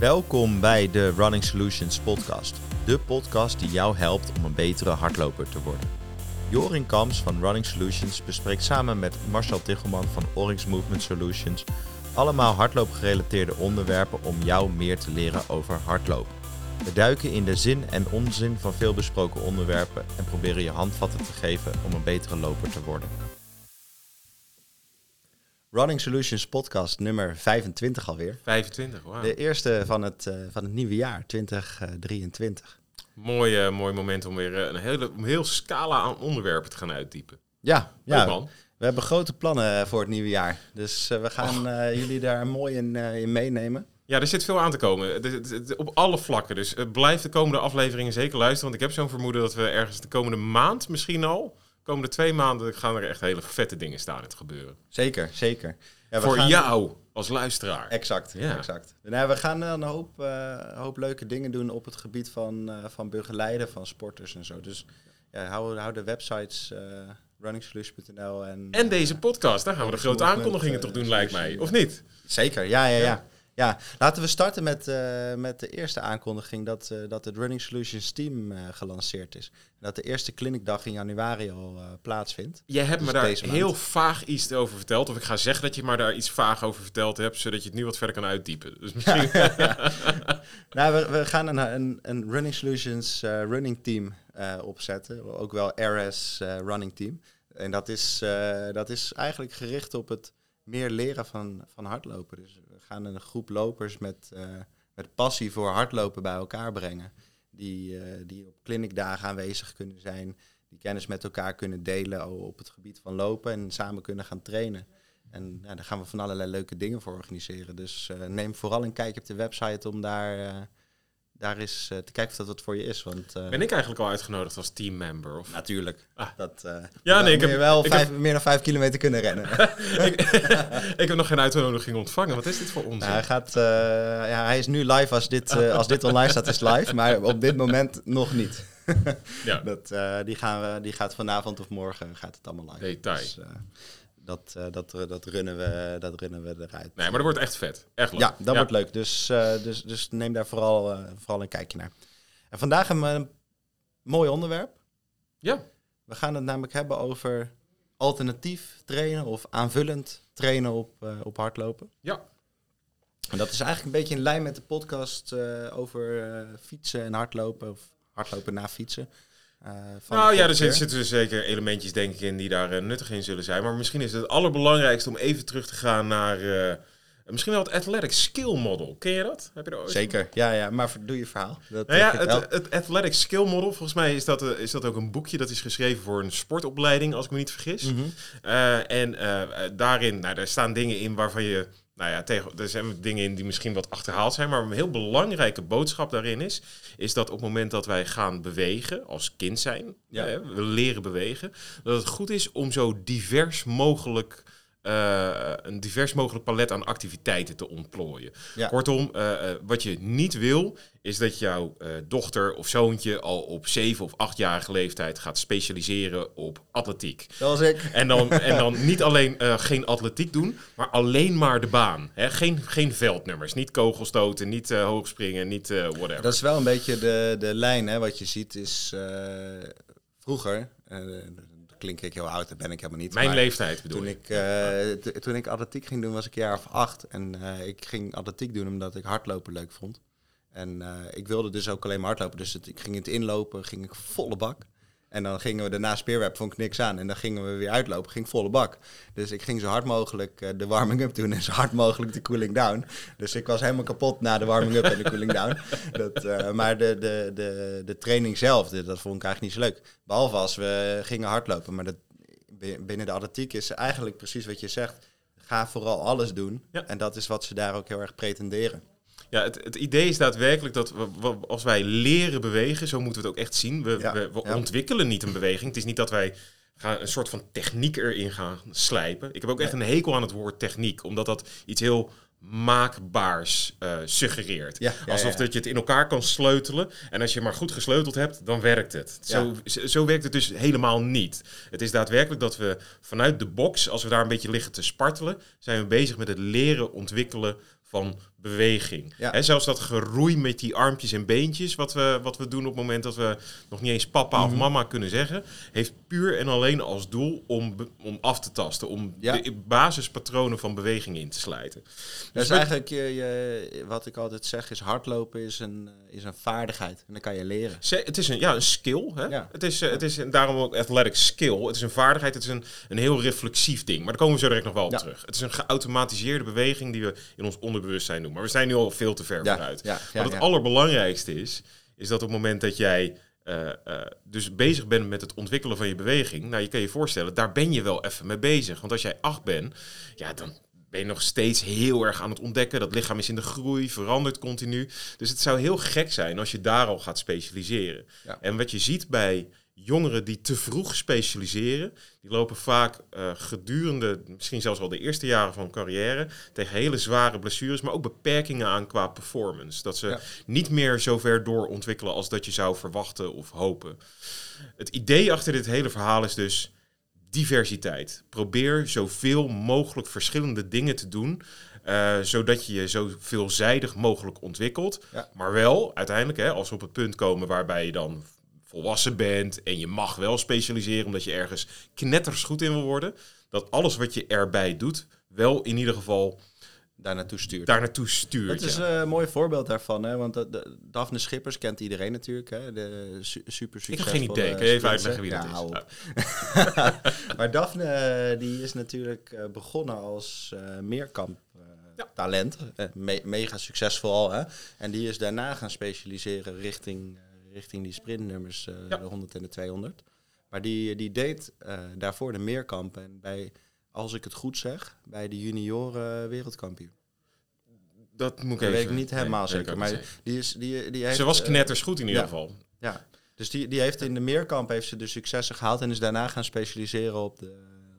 Welkom bij de Running Solutions podcast. De podcast die jou helpt om een betere hardloper te worden. Jorin Kams van Running Solutions bespreekt samen met Marcel Tichelman van Oryx Movement Solutions allemaal hardloopgerelateerde onderwerpen om jou meer te leren over hardlopen. We duiken in de zin en onzin van veel besproken onderwerpen en proberen je handvatten te geven om een betere loper te worden. Running Solutions podcast nummer 25 alweer. 25, wauw. De eerste van het, uh, van het nieuwe jaar, 2023. Mooi, uh, mooi moment om weer een hele een heel scala aan onderwerpen te gaan uitdiepen. Ja, ja. man. We hebben grote plannen voor het nieuwe jaar. Dus we gaan jullie daar mooi in, in, meenemen. Ja, er zit veel aan te komen. op alle vlakken. Dus blijf de komende afleveringen zeker luisteren. Want ik heb zo'n vermoeden dat we ergens de komende maand misschien al komende twee maanden gaan er echt hele vette dingen staan te gebeuren. Zeker, zeker. Ja, Voor jou als luisteraar. Exact, ja. exact. Nou, we gaan een hoop, uh, hoop leuke dingen doen op het gebied van, uh, van begeleiden van sporters en zo. Dus ja, hou, hou de websites uh, runningsolution.nl en... En deze podcast, daar gaan we de grote aankondigingen toch doen, lijkt mij. Of niet? Zeker, ja, ja, ja. Ja, laten we starten met, uh, met de eerste aankondiging dat, uh, dat het Running Solutions team uh, gelanceerd is. Dat de eerste clinicdag in januari al plaatsvindt. Jij hebt dus me daar heel vaag iets over verteld. Of ik ga zeggen dat je maar daar iets vaag over verteld hebt, zodat je het nu wat verder kan uitdiepen. Dus misschien... nou, we, we gaan een, een, een Running Solutions running team opzetten. Ook wel RS running team. En dat is, dat is eigenlijk gericht op het meer leren van, van hardlopen. Dus gaan een groep lopers met, uh, met passie voor hardlopen bij elkaar brengen. Die, uh, die op clinicdagen aanwezig kunnen zijn. Die kennis met elkaar kunnen delen op het gebied van lopen en samen kunnen gaan trainen. En ja, daar gaan we van allerlei leuke dingen voor organiseren. Dus uh, neem vooral een kijkje op de website om daar daar is uh, te kijken of dat wat voor je is. Want, uh, ben ik eigenlijk al uitgenodigd als teammember? Of? Natuurlijk. Ah. Dat, uh, ja, nee, ik heb wel ik vijf, heb... meer dan vijf kilometer kunnen rennen. ik, ik, heb nog geen uitnodiging ontvangen. Wat is dit voor ons? Nou, hij, gaat, ja, hij is nu live als dit, als dit online staat, is live. Maar op dit moment nog niet. ja. dat, die, gaan we, die gaat vanavond of morgen gaat het allemaal live. Detail. Dus, dat, uh, dat, dat, runnen we, dat runnen we eruit. Nee, maar dat wordt echt vet. Echt leuk. Ja, dat wordt leuk. Dus, uh, dus, dus neem daar vooral, uh, vooral een kijkje naar. En vandaag hebben we een mooi onderwerp. Ja. We gaan het namelijk hebben over alternatief trainen of aanvullend trainen op, op hardlopen. Ja. En dat is eigenlijk een beetje in lijn met de podcast over fietsen en hardlopen of hardlopen na fietsen. Uh, nou ja, er zitten dus zeker elementjes denk ik in die daar uh, nuttig in zullen zijn. Maar misschien is het, het allerbelangrijkste om even terug te gaan naar uh, misschien wel het Athletic Skill Model. Ken je dat? Heb je er ooit zeker, ja, ja. Maar doe je verhaal. Dat, nou ja, het, het, Athletic Skill Model, volgens mij is dat, is dat ook een boekje dat is geschreven voor een sportopleiding, als ik me niet vergis. Mm -hmm. en daarin, nou, daar staan dingen in waarvan je nou ja, tegen, er zijn dingen in die misschien wat achterhaald zijn, maar een heel belangrijke boodschap daarin is, is dat op het moment dat wij gaan bewegen, als kind zijn, ja. hè, we leren bewegen, dat het goed is om zo divers mogelijk uh, een divers mogelijk palet aan activiteiten te ontplooien. Kortom, uh, uh, wat je niet wil, is dat jouw dochter of zoontje al op zeven of achtjarige leeftijd gaat specialiseren op atletiek. Zoals ik. En dan, en dan niet alleen geen atletiek doen, maar alleen maar de baan. Hè? Geen, geen veldnummers, niet kogelstoten, niet hoogspringen, niet whatever. Dat is wel een beetje de, de lijn, hè? wat je ziet is vroeger klink ik heel oud, dat ben ik helemaal niet. Mijn leeftijd bedoel toen ik. Uh, toen ik atletiek ging doen, was ik een jaar of acht. En uh, ik ging atletiek doen omdat ik hardlopen leuk vond. En uh, ik wilde dus ook alleen maar hardlopen. Dus het, ik ging het inlopen, ging ik volle bak. En dan gingen we daarna speerweb, vond ik niks aan. En dan gingen we weer uitlopen, ging volle bak. Dus ik ging zo hard mogelijk uh, de warming-up doen en zo hard mogelijk de cooling down. Dus ik was helemaal kapot na de warming-up en de cooling down. Dat, uh, maar de, de, de, de training zelf, dat vond ik eigenlijk niet zo leuk. Behalve als we gingen hardlopen. Maar dat, binnen de atletiek is eigenlijk precies wat je zegt. Ga vooral alles doen. Ja. En dat is wat ze daar ook heel erg pretenderen. Ja, het, het idee is daadwerkelijk dat we, als wij leren bewegen, zo moeten we het ook echt zien. We, we, we ontwikkelen niet een beweging. Het is niet dat wij gaan een soort van techniek erin gaan slijpen. Ik heb ook echt een hekel aan het woord techniek, omdat dat iets heel maakbaars uh, suggereert. Ja, Alsof dat je het in elkaar kan sleutelen. En als je maar goed gesleuteld hebt, dan werkt het. Zo, zo werkt het dus helemaal niet. Het is daadwerkelijk dat we vanuit de box, als we daar een beetje liggen te spartelen, zijn we bezig met het leren ontwikkelen van beweging. Ja. Zelfs dat geroei met die armpjes en beentjes, wat we, wat we doen op het moment dat we nog niet eens papa of Mhm. mama kunnen zeggen, heeft puur en alleen als doel om, om af te tasten, om Ja. de basispatronen van beweging in te slijten. Dus met- eigenlijk, je, je, wat ik altijd zeg, is hardlopen is een, is een vaardigheid. En dat kan je leren. Ze- Het is een, ja, een skill. Hè? Ja. Het, is, eh, het is en daarom ook athletic skill. Het is een vaardigheid. Het is een, een heel reflexief ding. Maar daar komen we zo direct nog wel op terug. Het is een geautomatiseerde beweging die we in ons onderbewustzijn doen. Maar we zijn nu al veel te ver vooruit. Wat het allerbelangrijkste is, is dat op het moment dat jij eh, eh, dus bezig bent met het ontwikkelen van je beweging, nou je kan je voorstellen, daar ben je wel even mee bezig. Want als jij acht bent, ja, dan ben je nog steeds heel erg aan het ontdekken. Dat lichaam is in de groei, verandert continu. Dus het zou heel gek zijn als je daar al gaat specialiseren. Ja. En wat je ziet bij jongeren die te vroeg specialiseren, die lopen vaak eh, gedurende, misschien zelfs al de eerste jaren van carrière, tegen hele zware blessures, maar ook beperkingen aan qua performance. Dat ze Ja. niet meer zo ver doorontwikkelen als dat je zou verwachten of hopen. Het idee achter dit hele verhaal is dus diversiteit. Probeer zoveel mogelijk verschillende dingen te doen, eh, zodat je je zo veelzijdig mogelijk ontwikkelt. Ja. Maar wel, uiteindelijk, hè, als we op het punt komen waarbij je dan volwassen bent en je mag wel specialiseren omdat je ergens knetters goed in wil worden, dat alles wat je erbij doet, wel in ieder geval Daar naartoe stuurt. daar naartoe stuurt. Dat is ja. een mooi voorbeeld daarvan. Hè? Want de, de- Daphne Schippers kent iedereen natuurlijk. Hè? De su- super ik heb geen idee. Even uitleggen wie dat Ja, is? maar Daphne eh, die is natuurlijk eh, begonnen als eh, meerkamp eh, Ja. talent. Me- mega succesvol al. Hè? En die is daarna gaan specialiseren richting, richting die sprintnummers, eh, Ja. de 100 en de 200. Maar die, die deed eh, daarvoor de meerkamp. En bij, als ik het goed zeg, bij de junioren wereldkampioen. dat moet ik Dat even... weet ik niet helemaal nee, zeker. Maar die is, die, die heeft, Ze was eh, knetters goed in ieder ja. geval. Ja, dus die, die heeft in de meerkamp heeft ze de successen gehaald en is daarna gaan specialiseren op de,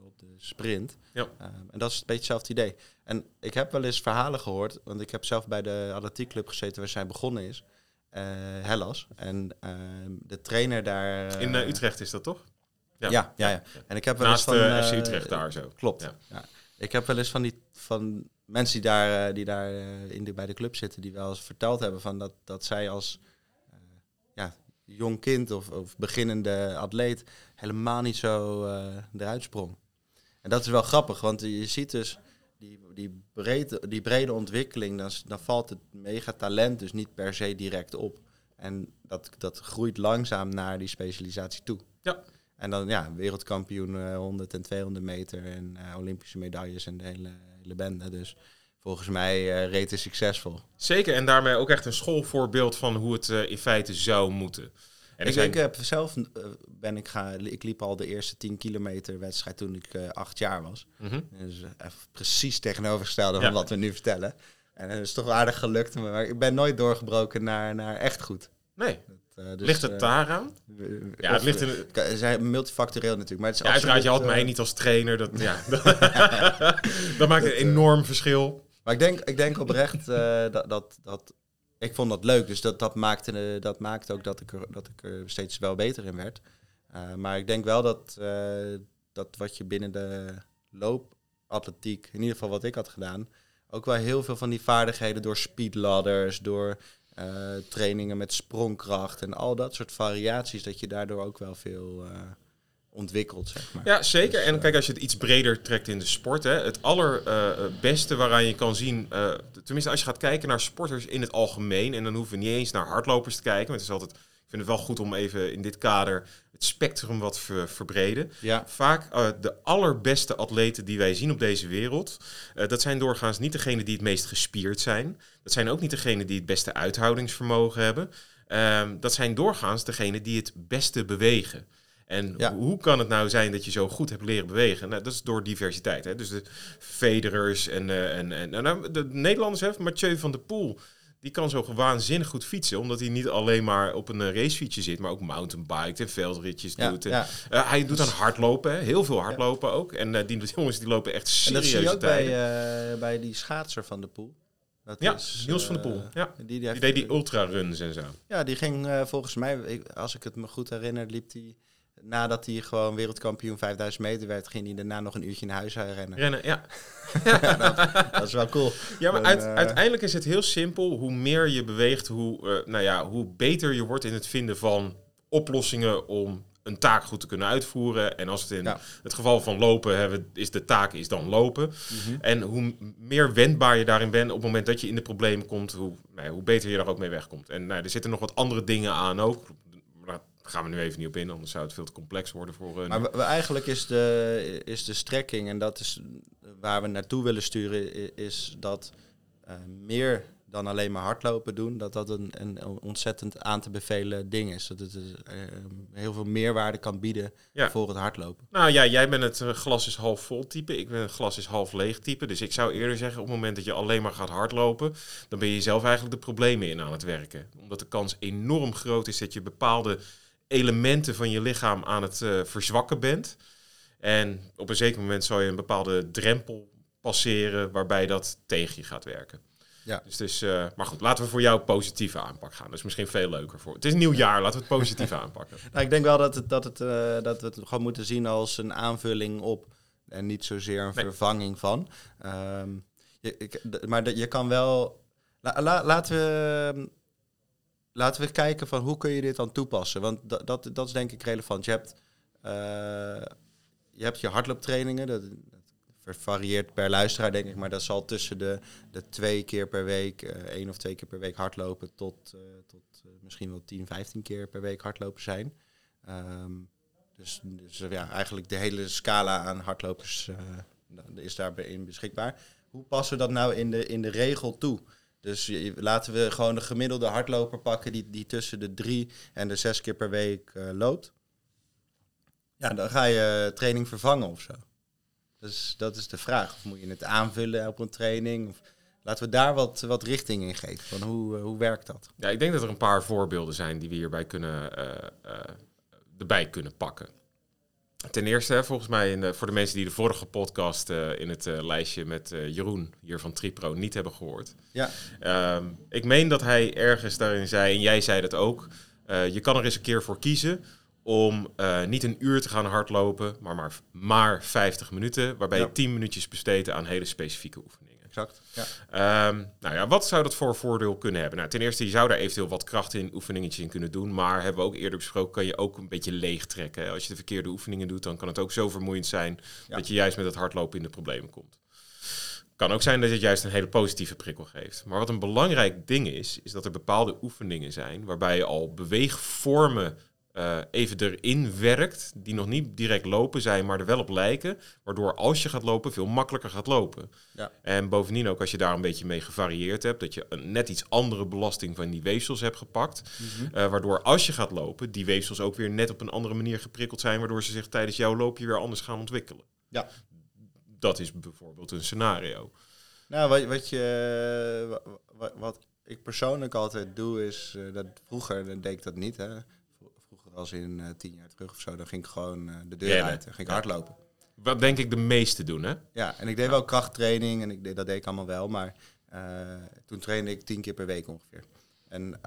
op de sprint. Ja. En dat is een beetje hetzelfde idee. En ik heb wel eens verhalen gehoord, want ik heb zelf bij de atletiekclub gezeten waar zij begonnen is, Hellas. En ehm, de trainer daar... eh, In eh, Utrecht is dat toch? Ja, ja, ja. En ik heb wel Naast eens van... FC eh, Utrecht daar zo. Klopt. Ja. Ja. Ik heb wel eens van die van mensen die daar, eh, die daar eh, in de, bij de club zitten, die wel eens verteld hebben van dat, dat zij als eh, ja, jong kind of, of beginnende atleet helemaal niet zo eh, eruit sprong. En dat is wel grappig, want je ziet dus die, die, brede, die brede ontwikkeling, dan, dan valt het mega talent dus niet per se direct op. En dat, dat groeit langzaam naar die specialisatie toe. Ja. En dan ja, wereldkampioen eh, 100 en 200 meter en eh, Olympische medailles en de hele, hele bende. Dus volgens mij eh rete succesvol. Zeker, en daarmee ook echt een schoolvoorbeeld van hoe het eh, in feite zou moeten. En ik, zijn- ik heb zelf eh, ben ik ga, ik liep al de eerste 10 kilometer wedstrijd toen ik eh, acht jaar was. Dus even precies tegenovergestelde Ja. van wat we nu vertellen. En het is toch aardig gelukt, maar ik ben nooit doorgebroken naar, naar echt goed. Nee, Dat, eh, dus, ligt het daar aan? Ja, het ligt in... zijn multifactoreel natuurlijk, maar het is Ja, uiteraard, je had mij niet als trainer. Dat, ja. dat maakt een enorm verschil. Maar ik denk, ik denk oprecht dat, dat, dat... Ik vond dat leuk, dus dat, dat, maakte, eh, dat maakte ook dat ik, er, dat ik er steeds wel beter in werd. Eh, maar ik denk wel dat, eh, dat wat je binnen de loopatletiek, in ieder geval wat ik had gedaan, ook wel heel veel van die vaardigheden door speedladders, door trainingen met sprongkracht en al dat soort variaties, dat je daardoor ook wel veel eh, ontwikkelt, zeg maar. Ja, zeker. Dus, En eh, kijk, als je het iets breder trekt in de sport, hè, het allerbeste waaraan je kan zien, eh, tenminste als je gaat kijken naar sporters in het algemeen, en dan hoeven we niet eens naar hardlopers te kijken, want het is altijd, ik vind het wel goed om even in dit kader het spectrum wat ver- verbreden. Ja, Vaak eh, de allerbeste atleten die wij zien op deze wereld, eh, dat zijn doorgaans niet degenen die het meest gespierd zijn. Dat zijn ook niet degenen die het beste uithoudingsvermogen hebben. Ehm, dat zijn doorgaans degenen die het beste bewegen. En Ja. hoe kan het nou zijn dat je zo goed hebt leren bewegen? Nou, dat is door diversiteit. Hè? Dus de Federers en, eh, en, en, en nou, de Nederlanders, hè, Mathieu van der Poel, die kan zo waanzinnig goed fietsen. Omdat hij niet alleen maar op een eh, racefietsje zit, maar ook mountainbike en veldritjes ja, doet. En, ja. eh, hij doet aan hardlopen, hè? heel veel hardlopen ook. En die jongens die lopen echt En serieuze dat zie je ook bij, bij die schaatser van de poel. Dat ja, is, Niels van der Poel. Ja. Die, die, Die heeft- deed die ultraruns en zo. Ja, die ging volgens mij, ik- als ik het me goed herinner, liep die nadat hij gewoon wereldkampioen 5000 meter werd, ging hij daarna nog een uurtje naar huis rennen. Rennen, ja. dat, is wel cool. Ja, maar uit- eh, uiteindelijk is het heel simpel. Hoe meer je beweegt, hoe, eh, nou ja, hoe beter je wordt in het vinden van oplossingen om een taak goed te kunnen uitvoeren. En als het in Ja. het geval van lopen hebben, is de taak is dan lopen. mhm. En hoe meer wendbaar je daarin bent op het moment dat je in de problemen komt, hoe, nou ja, hoe beter je daar ook mee wegkomt. En nou, er zitten nog wat andere dingen aan ook. Daar gaan we nu even niet op in, anders zou het veel te complex worden voor een. Maar we- we- eigenlijk is de, is de strekking, en dat is waar we naartoe willen sturen, is dat eh, meer dan alleen maar hardlopen doen, dat dat een, een ontzettend aan te bevelen ding is. Dat het eh, heel veel meerwaarde kan bieden Ja. voor het hardlopen. Nou ja, jij bent het eh, glas is half vol type. Ik ben het glas is half leeg type. Dus ik zou eerder zeggen, op het moment dat je alleen maar gaat hardlopen, dan ben je zelf eigenlijk de problemen in aan het werken. Omdat de kans enorm groot is dat je bepaalde elementen van je lichaam aan het eh, verzwakken bent. En op een zeker moment zal je een bepaalde drempel passeren waarbij dat tegen je gaat werken. Ja. Dus het is, eh, maar goed, laten we voor jou positieve aanpak gaan. Dat is misschien veel leuker voor. Het is een nieuw jaar, laten we het positief aanpakken. Nou, ik denk wel dat, het, dat, het, eh, dat we het gewoon moeten zien als een aanvulling op en niet zozeer een Nee. vervanging van. Ehm, je, ik, maar dat- je kan wel. La- la- laten, we, laten we kijken van hoe kun je dit dan toepassen. Want dat, dat, dat is denk ik relevant. Je hebt, eh, je, hebt je hardlooptrainingen. Dat, dat varieert per luisteraar, denk ik. Maar dat zal tussen de, de twee keer per week, eh, één of twee keer per week hardlopen, tot, eh, tot misschien wel 10, 15 keer per week hardlopen zijn. Ehm, dus dus ja, eigenlijk de hele scala aan hardlopers is daarbij beschikbaar. Hoe passen we dat nou in de, in de regel toe? Dus laten we gewoon de gemiddelde hardloper pakken die, die tussen de drie en de zes keer per week eh, loopt. Ja, dan ga je training vervangen of zo. Dus dat is de vraag. Of moet je het aanvullen op een training? Of laten we daar wat, wat richting in geven. Van hoe, eh, hoe werkt dat? Ja, ik denk dat er een paar voorbeelden zijn die we hierbij kunnen, eh, eh, erbij kunnen pakken. Ten eerste, volgens mij, in de, voor de mensen die de vorige podcast eh, in het eh, lijstje met eh, Jeroen hier van Tripro niet hebben gehoord. Ja, Ehm, ik meen dat hij ergens daarin zei, en jij zei dat ook, je kan er eens een keer voor kiezen om niet een uur te gaan hardlopen, maar maar, maar 50 minuten, waarbij Ja. je 10 minuutjes besteedt aan hele specifieke oefeningen. Exact. Ja. Ehm, nou ja, wat zou dat voor voordeel kunnen hebben? Nou, ten eerste, je zou daar eventueel wat kracht in oefeningetjes in kunnen doen. Maar hebben we ook eerder besproken, kan je ook een beetje leeg trekken. Als je de verkeerde oefeningen doet, dan kan het ook zo vermoeiend zijn Ja. dat je juist met het hardlopen in de problemen komt. Kan ook zijn dat het juist een hele positieve prikkel geeft. Maar wat een belangrijk ding is, is dat er bepaalde oefeningen zijn waarbij je al beweegvormen eh, even erin werkt, die nog niet direct lopen zijn, maar er wel op lijken. Waardoor als je gaat lopen, veel makkelijker gaat lopen. Ja. En bovendien ook als je daar een beetje mee gevarieerd hebt, dat je een net iets andere belasting van die weefsels hebt gepakt. eh, waardoor als je gaat lopen, die weefsels ook weer net op een andere manier geprikkeld zijn, waardoor ze zich tijdens jouw loopje weer anders gaan ontwikkelen. Ja. Dat is bijvoorbeeld een scenario. Nou, wat, wat, je, wa- wa- wat ik persoonlijk altijd doe is, eh, dat vroeger dan deed ik dat niet. Hè. Als in eh, tien jaar terug of zo, dan ging ik gewoon eh, de deur uit en ging ik hardlopen. Wat denk ik de meeste doen, hè? Ja, en ik deed wel krachttraining en ik deed, dat deed ik allemaal wel, maar eh, toen trainde ik tien keer per week ongeveer. En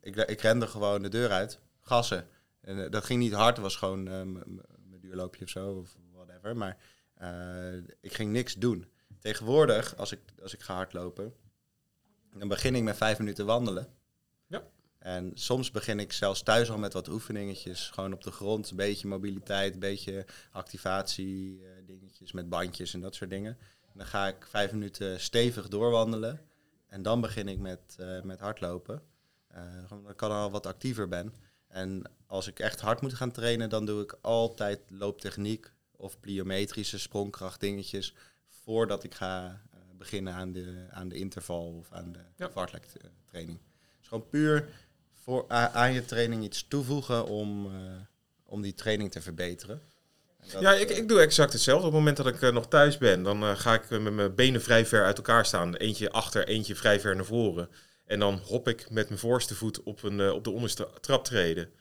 ik, ik rende gewoon de deur uit, gassen. En dat ging niet hard, het was gewoon mijn duurloopje of zo, of whatever. Maar ik ging niks doen. Tegenwoordig, als ik, als ik ga hardlopen, dan begin ik met vijf minuten wandelen. En soms begin ik zelfs thuis al met wat oefeningetjes. Gewoon op de grond, een beetje mobiliteit, een beetje activatie, eh, dingetjes met bandjes en dat soort dingen. En dan ga ik vijf minuten stevig doorwandelen. En dan begin ik met, eh, met hardlopen. Ik dan al wat actiever ben. En als ik echt hard moet gaan trainen, dan doe ik altijd looptechniek of pliometrische sprongkracht dingetjes voordat ik ga eh, beginnen aan de, aan de interval of aan de Ja. fartlek eh, training. Dus gewoon puur voor, aan je training iets toevoegen om, eh, om die training te verbeteren. Dat, ja, ik, eh, ik doe exact hetzelfde. Op het moment dat ik eh, nog thuis ben, dan ga ik met mijn benen vrij ver uit elkaar staan. Eentje achter, eentje vrij ver naar voren. En dan hop ik met mijn voorste voet op, een, op de onderste traptreden.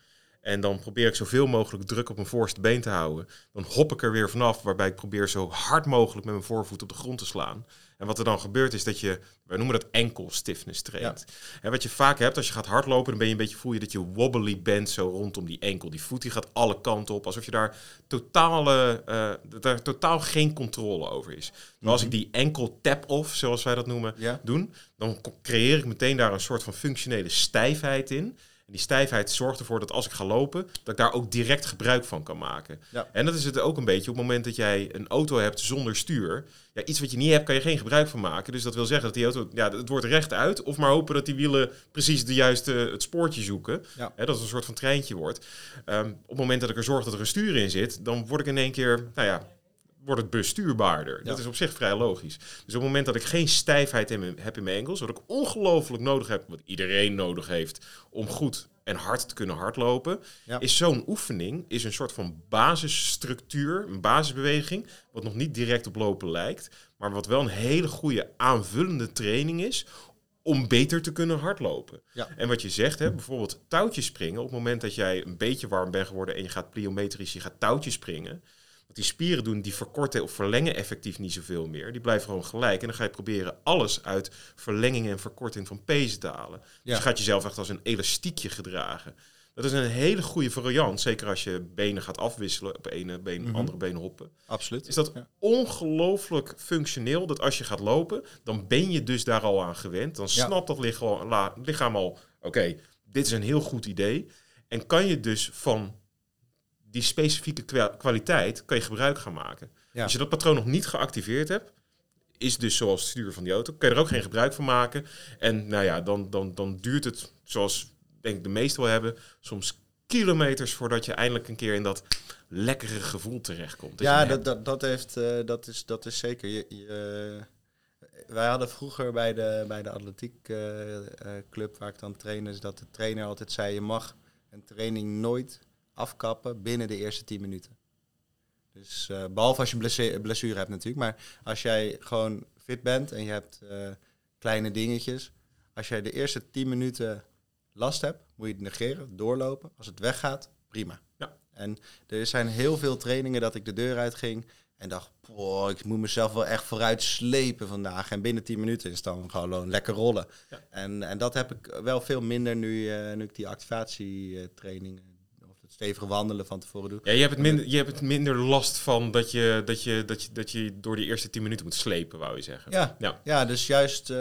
En dan probeer ik zoveel mogelijk druk op mijn voorste been te houden. Dan hop ik er weer vanaf, waarbij ik probeer zo hard mogelijk met mijn voorvoet op de grond te slaan. En wat er dan gebeurt is dat je, wij noemen dat enkel stiffness traint. En wat je vaak hebt als je gaat hardlopen, dan ben je een beetje, voel je dat je wobbly bent zo rondom die enkel. Die voet die gaat alle kanten op, alsof je daar, totale, uh, daar totaal geen controle over is. Maar als ik die enkel tap-off, zoals wij dat noemen, doen, dan creëer ik meteen daar een soort van functionele stijfheid in die stijfheid zorgt ervoor dat als ik ga lopen, dat ik daar ook direct gebruik van kan maken. Ja. En dat is het ook een beetje op het moment dat jij een auto hebt zonder stuur. Ja, iets wat je niet hebt, kan je geen gebruik van maken. Dus dat wil zeggen dat die auto, ja, het wordt rechtuit. Of maar hopen dat die wielen precies de juiste, het spoortje zoeken. Ja. dat het een soort van treintje wordt. Um, op het moment dat ik er zorg dat er een stuur in zit, dan word ik in één keer, nou ja, wordt het bestuurbaarder. Dat is op zich vrij logisch. Dus op het moment dat ik geen stijfheid in mijn, heb in mijn enkels, wat ik ongelooflijk nodig heb, wat iedereen nodig heeft om goed en hard te kunnen hardlopen, is zo'n oefening is een soort van basisstructuur, een basisbeweging, wat nog niet direct op lopen lijkt, maar wat wel een hele goede aanvullende training is om beter te kunnen hardlopen. Ja. En wat je zegt, hè, bijvoorbeeld touwtjes springen, op het moment dat jij een beetje warm bent geworden en je gaat pliometrisch, je gaat touwtjes springen, die spieren doen, die verkorten of verlengen effectief niet zoveel meer. Die blijven gewoon gelijk. En dan ga je proberen alles uit verlenging en verkorting van pezen te halen. Dus je gaat jezelf echt als een elastiekje gedragen. Dat is een hele goede variant, zeker als je benen gaat afwisselen, op ene been, mm andere benen hoppen. Absoluut. Is dat ongelooflijk functioneel, dat als je gaat lopen, dan ben je dus daar al aan gewend. Dan snapt dat lichaam, lichaam al, oké, dit is een heel goed idee. En kan je dus van die specifieke kwaliteit kan je gebruik gaan maken. Als je dat patroon nog niet geactiveerd hebt, is dus zoals het stuur van die auto, kan je er ook geen gebruik van maken. En nou ja, dan, dan, dan duurt het, zoals denk ik de meesten wel hebben, soms kilometers voordat je eindelijk een keer in dat lekkere gevoel terechtkomt. Ja, dat, dat, dat, heeft, uh, dat, is, dat is zeker. Je, je, wij hadden vroeger bij de, bij de atletiek uh, club waar ik dan trainde, is dat de trainer altijd zei: je mag een training nooit afkappen binnen de eerste 10 minuten. Dus uh, behalve als je blessure, blessure hebt natuurlijk, maar als jij gewoon fit bent en je hebt uh, kleine dingetjes, als jij de eerste 10 minuten last hebt, moet je het negeren, doorlopen. Als het weggaat, prima. Ja. En er zijn heel veel trainingen dat ik de deur uit ging en dacht, boah, ik moet mezelf wel echt vooruit slepen vandaag. En binnen 10 minuten is dan gewoon lekker rollen. Ja. En, en dat heb ik wel veel minder nu, uh, nu ik die activatietrainingen stevige wandelen van tevoren doe. Ja, je hebt het minder, je hebt het minder last van dat je, dat, je, dat, je, dat je door die eerste 10 minuten moet slepen, wou je zeggen. Ja, ja. ja dus juist uh,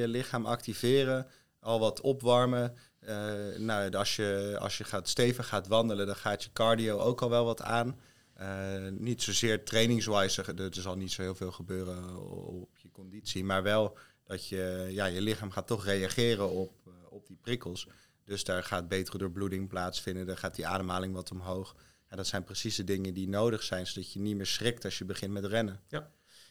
je lichaam activeren, al wat opwarmen. Uh, nou, als je, als je gaat stevig gaat wandelen, dan gaat je cardio ook al wel wat aan. Uh, niet zozeer trainingswijze, er zal niet zo heel veel gebeuren op je conditie, maar wel dat je, ja, je lichaam gaat toch reageren op, op die prikkels. Dus daar gaat betere doorbloeding plaatsvinden, daar gaat die ademhaling wat omhoog. En dat zijn precies de dingen die nodig zijn, zodat je niet meer schrikt als je begint met rennen. Ja.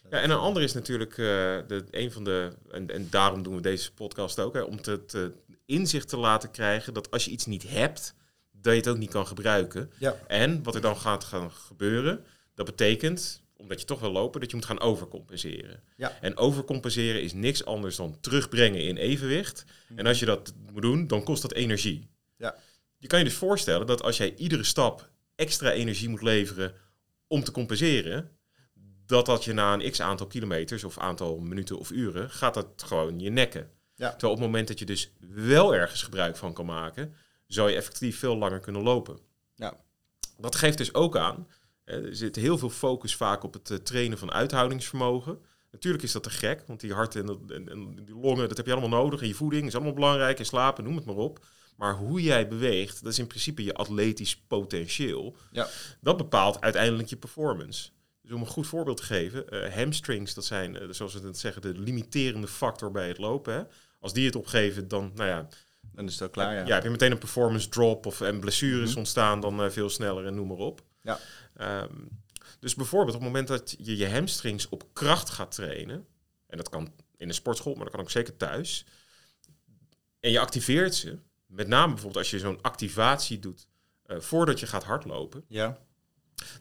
Ja, en een ander is natuurlijk uh, de, een van de, en, en daarom doen we deze podcast ook, hè, om te, te, inzicht te laten krijgen dat als je iets niet hebt, dat je het ook niet kan gebruiken. Ja. En wat er dan gaat gaan gebeuren, dat betekent omdat je toch wil lopen, dat je moet gaan overcompenseren. Ja. En overcompenseren is niks anders dan terugbrengen in evenwicht. Mhm. En als je dat moet doen, dan kost dat energie. Ja. Je kan je dus voorstellen dat als jij iedere stap extra energie moet leveren om te compenseren, dat dat je na een x aantal kilometers of aantal minuten of uren, gaat dat gewoon je nekken. Ja. Terwijl op het moment dat je dus wel ergens gebruik van kan maken, zou je effectief veel langer kunnen lopen. Ja. Dat geeft dus ook aan er zit heel veel focus vaak op het eh, trainen van uithoudingsvermogen. Natuurlijk is dat te gek, want die hart en, en, die longen, dat heb je allemaal nodig. En je voeding is allemaal belangrijk, en slapen, noem het maar op. Maar hoe jij beweegt, dat is in principe je atletisch potentieel. Ja. Dat bepaalt uiteindelijk je performance. Dus om een goed voorbeeld te geven, uh, hamstrings, dat zijn, uh, zoals we het zeggen, de limiterende factor bij het lopen. Hè. Als die het opgeven, dan, nou ja, dan is het klaar. Ja. ja, heb je meteen een performance drop of en blessures mhm. ontstaan dan veel sneller en noem maar op. Ja. Ehm, dus bijvoorbeeld op het moment dat je je hamstrings op kracht gaat trainen, en dat kan in een sportschool, maar dat kan ook zeker thuis, en je activeert ze, met name bijvoorbeeld als je zo'n activatie doet uh, voordat je gaat hardlopen, ja.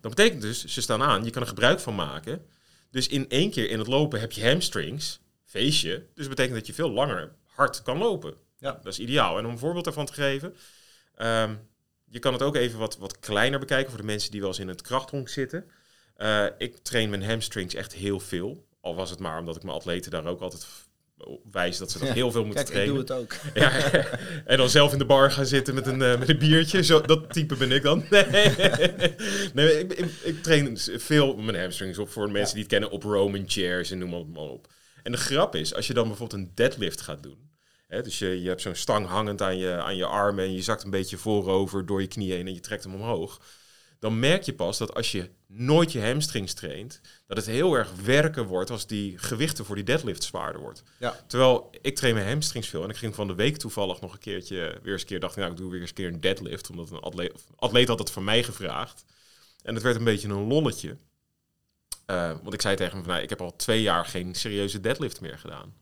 dan betekent dus, ze staan aan, je kan er gebruik van maken. Dus in één keer in het lopen heb je hamstrings, feestje, dus dat betekent dat je veel langer hard kan lopen. Ja. Dat is ideaal. En om een voorbeeld daarvan te geven, um, je kan het ook even wat, wat kleiner bekijken voor de mensen die wel eens in het krachthonk zitten. Uh, ik train mijn hamstrings echt heel veel. Al was het maar omdat ik mijn atleten daar ook altijd wijs dat ze dat heel veel moeten Kijk, trainen. ik doe het ook. Ja, en dan zelf in de bar gaan zitten met een, eh, met een biertje. Zo, dat type ben ik dan. Nee, nee ik, ik, ik train veel mijn hamstrings op voor mensen die het kennen op Roman chairs en noem maar op. En de grap is, als je dan bijvoorbeeld een deadlift gaat doen. Dus je, je hebt zo'n stang hangend aan je, aan je armen en je zakt een beetje voorover door je knieën heen en je trekt hem omhoog. Dan merk je pas dat als je nooit je hamstrings traint, dat het heel erg werken wordt als die gewichten voor die deadlift zwaarder wordt. Ja. Terwijl ik train mijn hamstrings veel en ik ging van de week toevallig nog een keertje, weer eens een keer dacht ik, nou ik doe weer eens een keer een deadlift, omdat een atleet, atleet had het van mij gevraagd. En het werd een beetje een lolletje. Uh, want ik zei tegen hem van, nou, ik heb al twee jaar geen serieuze deadlift meer gedaan.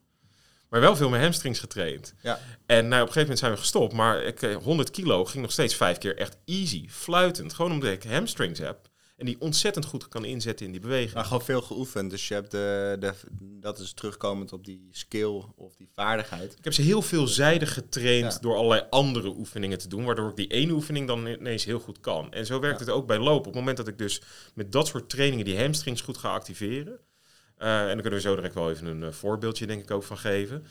Maar wel veel mijn hamstrings getraind. Ja. En nou, op een gegeven moment zijn we gestopt. Maar ik, 100 kilo ging nog steeds vijf keer echt easy, fluitend. Gewoon omdat ik hamstrings heb. En die ontzettend goed kan inzetten in die beweging. Maar gewoon veel geoefend. Dus je hebt de, de, dat is terugkomend op die skill of die vaardigheid. Ik heb ze heel veelzijdig getraind door allerlei andere oefeningen te doen. Waardoor ik die ene oefening dan ineens heel goed kan. En zo werkt Ja. het ook bij lopen. Op het moment dat ik dus met dat soort trainingen die hamstrings goed ga activeren. Eh, en daar kunnen we zo direct wel even een eh, voorbeeldje denk ik ook van geven.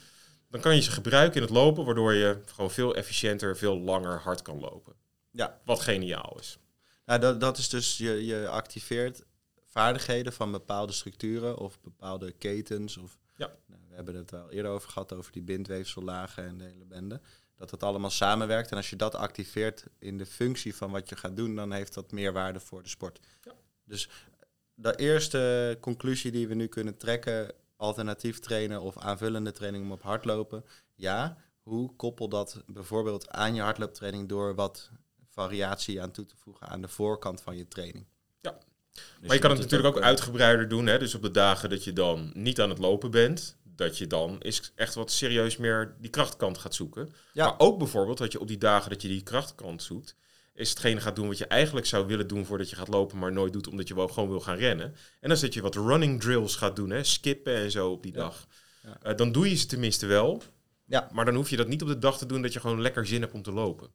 Dan kan je ze gebruiken in het lopen. Waardoor je gewoon veel efficiënter, veel langer hard kan lopen. Ja. Wat geniaal is. Nou, dat, dat is dus, je, je activeert vaardigheden van bepaalde structuren of bepaalde ketens. Of, Ja. nou, we hebben het wel eerder over gehad, over die bindweefsellagen en de hele bende. Dat dat allemaal samenwerkt. En als je dat activeert in de functie van wat je gaat doen, dan heeft dat meer waarde voor de sport. Ja. Dus de eerste conclusie die we nu kunnen trekken, alternatief trainen of aanvullende training om op hardlopen. Ja, hoe koppel dat bijvoorbeeld aan je hardlooptraining door wat variatie aan toe te voegen aan de voorkant van je training. Ja. Dus maar je kan het natuurlijk ook eh, uitgebreider doen. Hè? Dus op de dagen dat je dan niet aan het lopen bent, dat je dan is echt wat serieus meer die krachtkant gaat zoeken. Ja. Maar ook bijvoorbeeld dat je op die dagen dat je die krachtkant zoekt, is hetgene gaat doen wat je eigenlijk zou willen doen voordat je gaat lopen, maar nooit doet omdat je wel gewoon wil gaan rennen. En dan dat je wat running drills gaat doen, hè? skippen en zo op die Ja. dag. Ja. Eh, dan doe je ze tenminste wel. Ja. Maar dan hoef je dat niet op de dag te doen dat je gewoon lekker zin hebt om te lopen.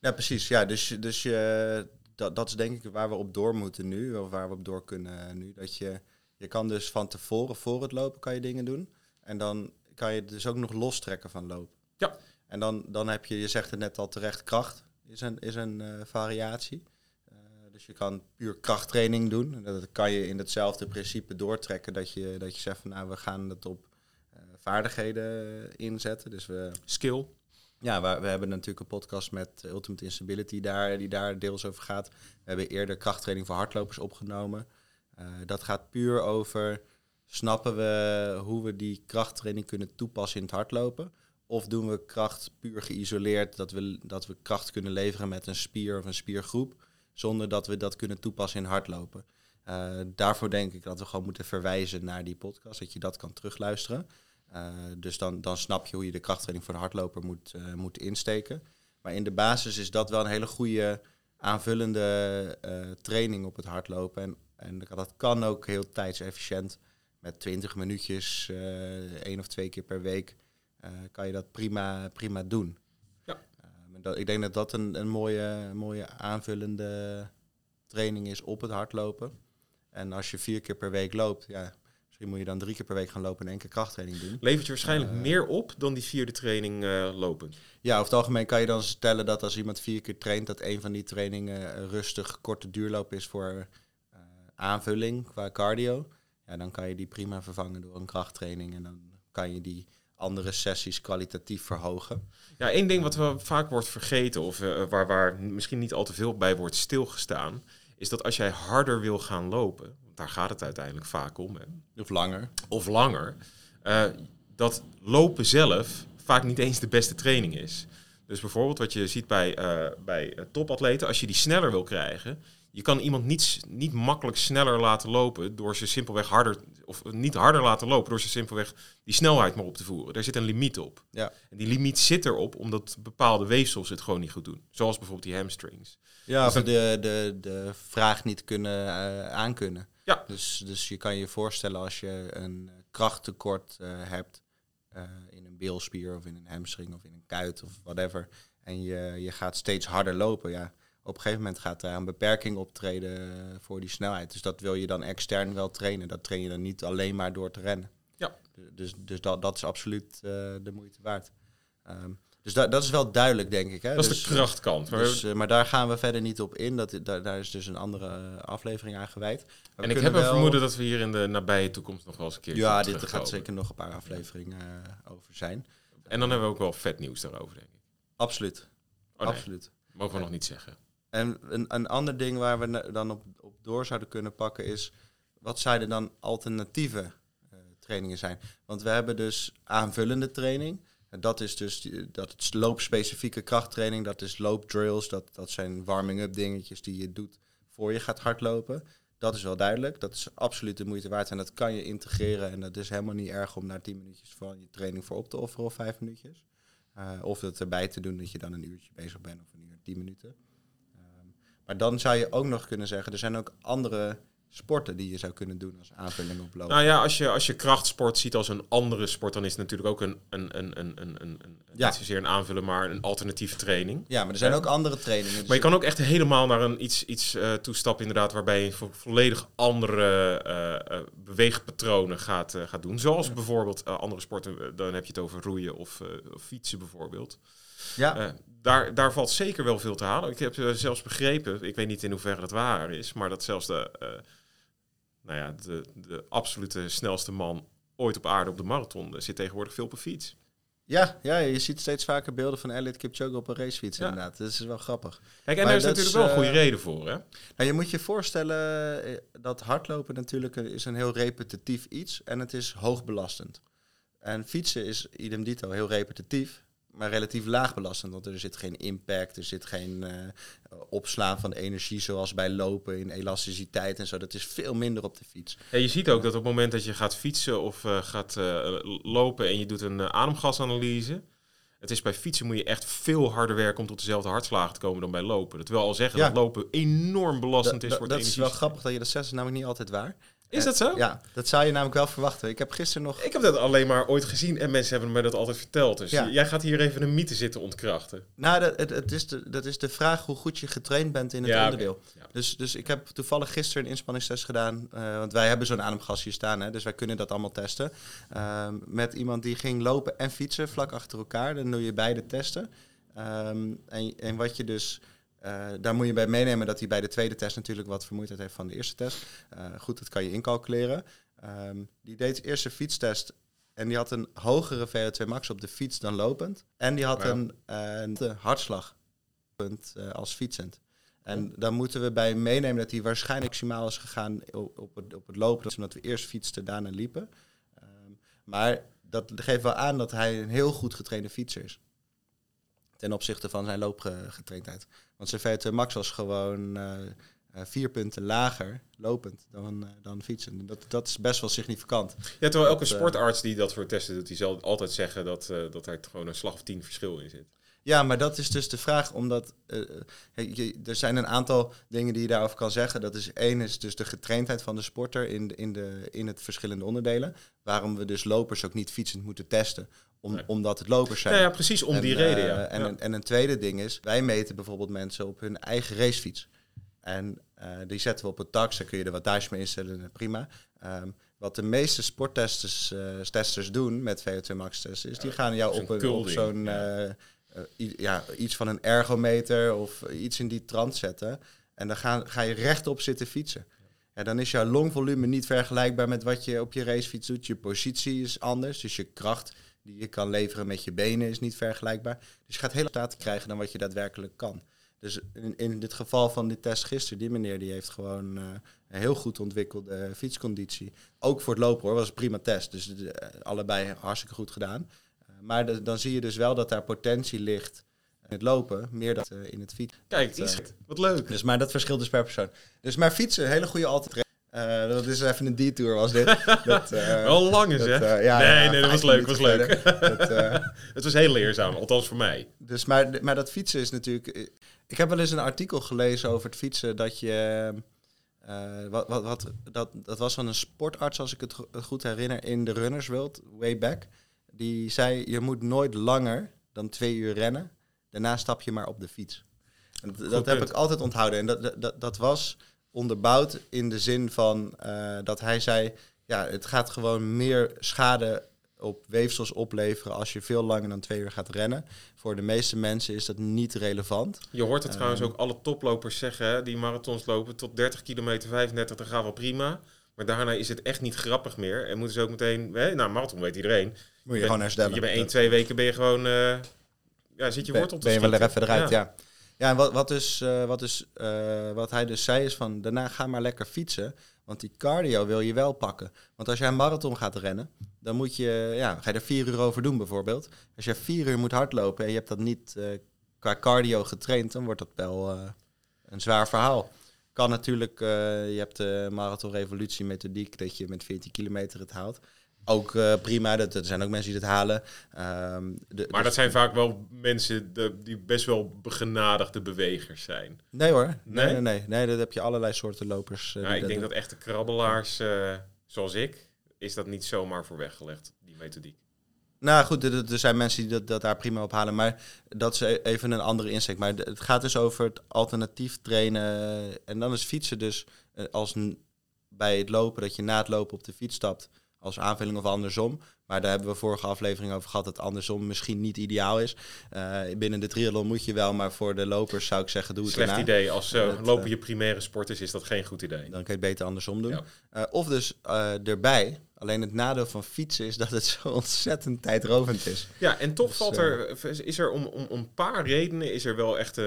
Ja, precies. Ja, dus dus je, dat, dat is denk ik waar we op door moeten nu, of waar we op door kunnen nu. Dat je, je kan dus van tevoren, voor het lopen, kan je dingen doen. En dan kan je dus ook nog lostrekken van lopen. Ja. En dan, dan heb je, je zegt het net al terecht, kracht is een, is een eh, variatie. Eh, dus je kan puur krachttraining doen. En Dat kan je in hetzelfde principe doortrekken. Dat je, dat je zegt van nou, we gaan het op eh, vaardigheden inzetten. Dus we, Skill. ja, we, we hebben natuurlijk een podcast met Ultimate Instability daar, die daar deels over gaat. We hebben eerder krachttraining voor hardlopers opgenomen. Dat gaat puur over, snappen we hoe we die krachttraining kunnen toepassen in het hardlopen? Of doen we kracht puur geïsoleerd, dat we, dat we kracht kunnen leveren met een spier of een spiergroep, zonder dat we dat kunnen toepassen in hardlopen? Eh, daarvoor denk ik dat we gewoon moeten verwijzen naar die podcast, dat je dat kan terugluisteren. Uh, dus dan, dan snap je hoe je de krachttraining voor de hardloper moet, uh, moet insteken. Maar in de basis is dat wel een hele goede aanvullende training op het hardlopen. En, en dat kan ook heel tijdsefficiënt. Met 20 minuutjes, één of twee keer per week, kan je dat prima, prima doen. Ja. Dat, ik denk dat dat een, een mooie, mooie aanvullende training is op het hardlopen. En als je vier keer per week loopt, ja, Misschien moet je dan drie keer per week gaan lopen en één keer krachttraining doen. Levert je waarschijnlijk uh, meer op dan die vierde training uh, lopen? Ja, over het algemeen kan je dan stellen dat als iemand vier keer traint, dat een van die trainingen rustig korte duurloop is voor uh, aanvulling qua cardio. Ja, dan kan je die prima vervangen door een krachttraining en dan kan je die andere sessies kwalitatief verhogen. Ja, één ding wat wel vaak wordt vergeten of uh, waar, waar misschien niet al te veel bij wordt stilgestaan, is dat als jij harder wil gaan lopen, daar gaat het uiteindelijk vaak om. Hè? Of langer. Of langer. Uh, dat lopen zelf vaak niet eens de beste training is. Dus bijvoorbeeld wat je ziet bij, uh, bij topatleten, als je die sneller wil krijgen, je kan iemand niet, niet makkelijk sneller laten lopen door ze simpelweg harder, of niet harder laten lopen door ze simpelweg die snelheid maar op te voeren. Daar zit een limiet op. Ja. En die limiet zit erop omdat bepaalde weefsels het gewoon niet goed doen. Zoals bijvoorbeeld die hamstrings. Ja, of dus de, de, de vraag niet kunnen uh, aankunnen. Ja. Dus, dus je kan je voorstellen als je een krachttekort uh, hebt uh, in een bilspier of in een hamstring of in een kuit of whatever. En je, je gaat steeds harder lopen. Ja, op een gegeven moment gaat daar een beperking optreden voor die snelheid. Dus dat wil je dan extern wel trainen. Dat train je dan niet alleen maar door te rennen. Ja. Dus, dus dat, dat is absoluut uh, de moeite waard. Um, dus da dat is wel duidelijk, denk ik. Hè? Dat is dus, de krachtkant. Maar, dus, uh, maar daar gaan we verder niet op in. Dat, daar, daar is dus een andere aflevering aan gewijd. Maar en ik heb wel... een vermoeden dat we hier in de nabije toekomst nog wel eens een keer. Ja, dit gaat zeker nog een paar afleveringen over zijn. En dan hebben we ook wel vet nieuws daarover, denk ik. Absoluut. Oh, nee. Absoluut. Mogen we nog niet zeggen. En een, een ander ding waar we dan op, op door zouden kunnen pakken is... wat zouden dan alternatieve uh, trainingen zijn? Want we hebben dus aanvullende training. En dat is dus dat is loopspecifieke krachttraining. Dat is loopdrills. Dat, dat zijn warming-up dingetjes die je doet voor je gaat hardlopen. Dat is wel duidelijk. Dat is absoluut de moeite waard. En dat kan je integreren. En dat is helemaal niet erg om na 10 minuutjes van je training voor op te offeren of 5 minuutjes. Uh, of het erbij te doen dat je dan een uurtje bezig bent of een uur 10 minuten. Maar dan zou je ook nog kunnen zeggen, er zijn ook andere sporten die je zou kunnen doen als aanvulling op lopen. Nou ja, als je, als je krachtsport ziet als een andere sport, dan is het natuurlijk ook een, een, een, een, een, een, een Ja. niet zozeer een aanvullen, maar een alternatieve training. Ja, maar er zijn Ja. ook andere trainingen. Dus Maar je kan ook echt helemaal naar een iets, iets eh, toestappen, inderdaad, waarbij je vo- volledig andere eh, eh, beweegpatronen gaat, gaat doen. Zoals bijvoorbeeld andere sporten, dan heb je het over roeien of, of fietsen bijvoorbeeld. Ja, Eh, daar, daar valt zeker wel veel te halen. Ik heb eh, zelfs begrepen, ik weet niet in hoeverre dat waar is, maar dat zelfs de, eh, nou ja, de, de absolute snelste man ooit op aarde op de marathon zit tegenwoordig veel op een fiets. ja, ja, je ziet steeds vaker beelden van Elliot Kipchoge op een racefiets Ja. inderdaad. Dat is wel grappig. Kijk, en Maar daar is natuurlijk is, wel een goede reden voor, hè? Nou, je moet je voorstellen dat hardlopen natuurlijk een- is een heel repetitief iets en het is hoogbelastend. En fietsen is idem dito heel repetitief, maar relatief laag belastend. Want er zit geen impact, er zit geen eh, opslaan van energie zoals bij lopen in elasticiteit en zo. Dat is veel minder op de fiets. Ja, je ziet ook dat op het moment dat je gaat fietsen of eh, gaat eh, lopen en je doet een ademgasanalyse. Het is bij fietsen moet je echt veel harder werken om tot dezelfde hartslagen te komen dan bij lopen. Dat wil al zeggen Ja. dat lopen enorm belastend Da- is voor dat het is wel grappig dat je dat zegt, dat is namelijk niet altijd waar. Is dat zo? Ja, dat zou je namelijk wel verwachten. Ik heb gisteren nog... Ik heb dat alleen maar ooit gezien en mensen hebben me dat altijd verteld. Dus Ja. jij gaat hier even een mythe zitten ontkrachten. Nou, dat, het, het is de, dat is de vraag hoe goed je getraind bent in het Ja, onderdeel. Ja. Dus, dus ik heb toevallig gisteren een inspanningstest gedaan. eh, want wij hebben zo'n ademgas hier staan, hè, dus wij kunnen dat allemaal testen. Ehm, met iemand die ging lopen en fietsen vlak achter elkaar. Dan doe je beide testen. Ehm, en, en wat je dus... eh, daar moet je bij meenemen dat hij bij de tweede test natuurlijk wat vermoeidheid heeft van de eerste test. Eh, goed, dat kan je incalculeren. Ehm, die deed eerst een fietstest en die had een hogere VO2 max op de fiets dan lopend. En die had een, eh, een hartslagpunt als fietsend. En dan moeten we bij meenemen dat hij waarschijnlijk maximaal is gegaan op, het, op het lopen. Omdat we eerst fietsten, daarna liepen. Ehm, maar dat geeft wel aan dat hij een heel goed getrainde fietser is. Ten opzichte van zijn loopgetraindheid. Want zijn VO2 max was gewoon eh, eh, vier punten lager lopend dan, eh, dan fietsen. Dat, dat is best wel significant. Ja, terwijl elke sportarts die dat voor testen doet, die zal altijd zeggen dat, dat er gewoon een slag of tien verschil in zit. Ja, maar dat is dus de vraag, omdat je- er zijn een aantal dingen die je daarover kan zeggen. Dat is één is dus de getraindheid van de sporter in, de, in, de, in het verschillende onderdelen. Waarom we dus lopers ook niet fietsend moeten testen, om, Nee. omdat het lopers zijn. Ja, ja precies om En, die eh, reden, ja. En, Ja. Een, en een tweede ding is, wij meten bijvoorbeeld mensen op hun eigen racefiets. En eh, die zetten we op het tax, daar kun je er wattage mee instellen, eh, prima. Ehm, wat de meeste sporttesters eh, testers doen met VO2 max testen, is die gaan jou op, een- op zo'n ja. eh, eh, iets van een ergometer of iets in die trant zetten. En dan ga, ga je rechtop zitten fietsen. Ja, dan is jouw longvolume niet vergelijkbaar met wat je op je racefiets doet. Je positie is anders, dus je kracht die je kan leveren met je benen is niet vergelijkbaar. Dus je gaat hele staten krijgen dan wat je daadwerkelijk kan. Dus in, in dit geval van die test gisteren, die meneer die heeft gewoon eh, een heel goed ontwikkelde fietsconditie. Ook voor het lopen hoor, was een prima test. Dus eh, allebei hartstikke goed gedaan. Eh, maar de- dan zie je dus wel dat daar potentie ligt in het lopen, meer dan in het fietsen. Kijk, dat, wat leuk. Dus, maar dat verschilt dus per persoon. Dus maar fietsen, hele goede altijd. Eh, dat is even een detour was dit. Dat, eh, Wel lang is, dat, hè? eh, ja, nee, nee, dat was leuk, was leuk. Dat, Het was heel leerzaam, althans voor mij. dus, maar, maar dat fietsen is natuurlijk. Ik heb wel eens een artikel gelezen over het fietsen dat je. wat, wat, wat, dat, dat was van een sportarts, als ik het go- goed herinner, in de Runners World, way back. Die zei: Je moet nooit langer dan twee uur rennen. Daarna stap je maar op de fiets. En dat dat heb ik altijd onthouden. En dat- dat, dat was onderbouwd in de zin van eh, dat hij zei... ja, het gaat gewoon meer schade op weefsels opleveren... als je veel langer dan twee uur gaat rennen. Voor de meeste mensen is dat niet relevant. Je hoort het trouwens Ehm. ook alle toplopers zeggen, hè, die marathons lopen tot 30 kilometer, 35, dat gaat wel prima. Maar daarna is het echt niet grappig meer. En moeten ze ook meteen, hè, nou, marathon weet iedereen. Moet je Ben- gewoon herstellen. Je bent één, twee weken ben je gewoon, eh, ja, zit je wortel te ben je wel er even eruit, ja. Ja, en wat, wat, dus, eh, wat, dus, eh, wat hij dus zei is van, daarna ga maar lekker fietsen. Want die cardio wil je wel pakken. Want als jij een marathon gaat rennen, dan moet je, ja, ga je er vier uur over doen bijvoorbeeld. Als je vier uur moet hardlopen en je hebt dat niet eh, qua cardio getraind, dan wordt dat wel een zwaar verhaal. Kan natuurlijk, je hebt de marathon revolutie methodiek dat je met 14 kilometer het haalt. Ook eh, prima, dat, er zijn ook mensen die het halen. Ehm, de- Maar dus- dat zijn vaak wel mensen de- die best wel begenadigde bewegers zijn. Nee hoor. Nee, Nee? nee, nee. nee dat heb je allerlei soorten lopers. eh, die ik denk doen. dat echte krabbelaars, eh, zoals ik, is dat niet zomaar voor weggelegd, die methodiek. Nou goed, er, zijn mensen die dat, dat daar prima op halen. Maar dat is e- even een andere insteek. Maar het gaat dus over het alternatief trainen. En dan is fietsen dus als bij het lopen, dat je na het lopen op de fiets stapt. Als aanvulling of andersom. Maar daar hebben we vorige aflevering over gehad dat andersom misschien niet ideaal is. Eh, binnen de triathlon moet je wel, maar voor de lopers zou ik zeggen, doe het Slecht erna. idee. Als Dat, lopen eh, je primaire sport is, is dat geen goed idee. Dan kan je het beter andersom doen. Ja. Of dus erbij. Alleen het nadeel van fietsen is dat het zo ontzettend tijdrovend is. Ja, en toch Dus, valt er, is er om, om, om een paar redenen is er wel echt,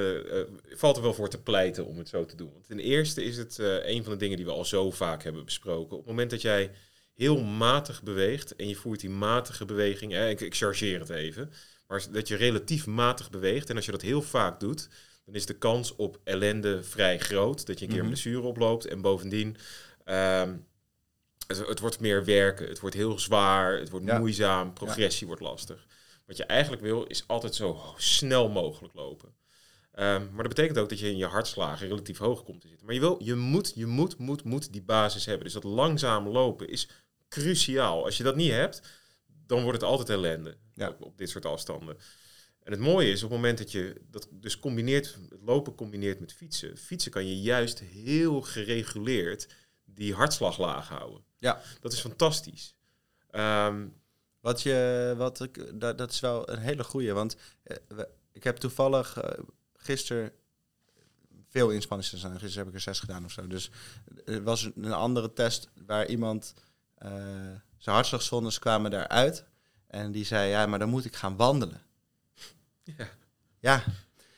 valt er wel voor te pleiten om het zo te doen. Want ten eerste is het een van de dingen die we al zo vaak hebben besproken. Op het moment dat jij heel matig beweegt en je voert die matige beweging, hè, ik, ik chargeer het even, maar dat je relatief matig beweegt en als je dat heel vaak doet, dan is de kans op ellende vrij groot. Dat je een keer een Mhm. blessure oploopt en bovendien... ehm, het, het wordt meer werken, het wordt heel zwaar, het wordt Ja. moeizaam, progressie wordt lastig. Wat je eigenlijk wil, is altijd zo snel mogelijk lopen. Ehm, maar dat betekent ook dat je in je hartslagen relatief hoog komt te zitten. Maar je, wil, je moet, je moet, moet, moet die basis hebben. Dus dat langzaam lopen is cruciaal. Als je dat niet hebt, dan wordt het altijd ellende Ja. op, op dit soort afstanden. En het mooie is op het moment dat je dat dus combineert, het lopen combineert met fietsen. Fietsen kan je juist heel gereguleerd die hartslag laag houden. Ja. Dat is fantastisch. Ehm, Wat je, wat ik, dat, dat is wel een hele goeie. Want eh, we- ik heb toevallig eh, gisteren veel inspanningen gedaan. Gisteren heb ik er zes gedaan of zo. Dus er was een andere test waar iemand eh, zijn hartslagzones kwamen daaruit. En die zei, ja, maar dan moet ik gaan wandelen. Ja. Ja,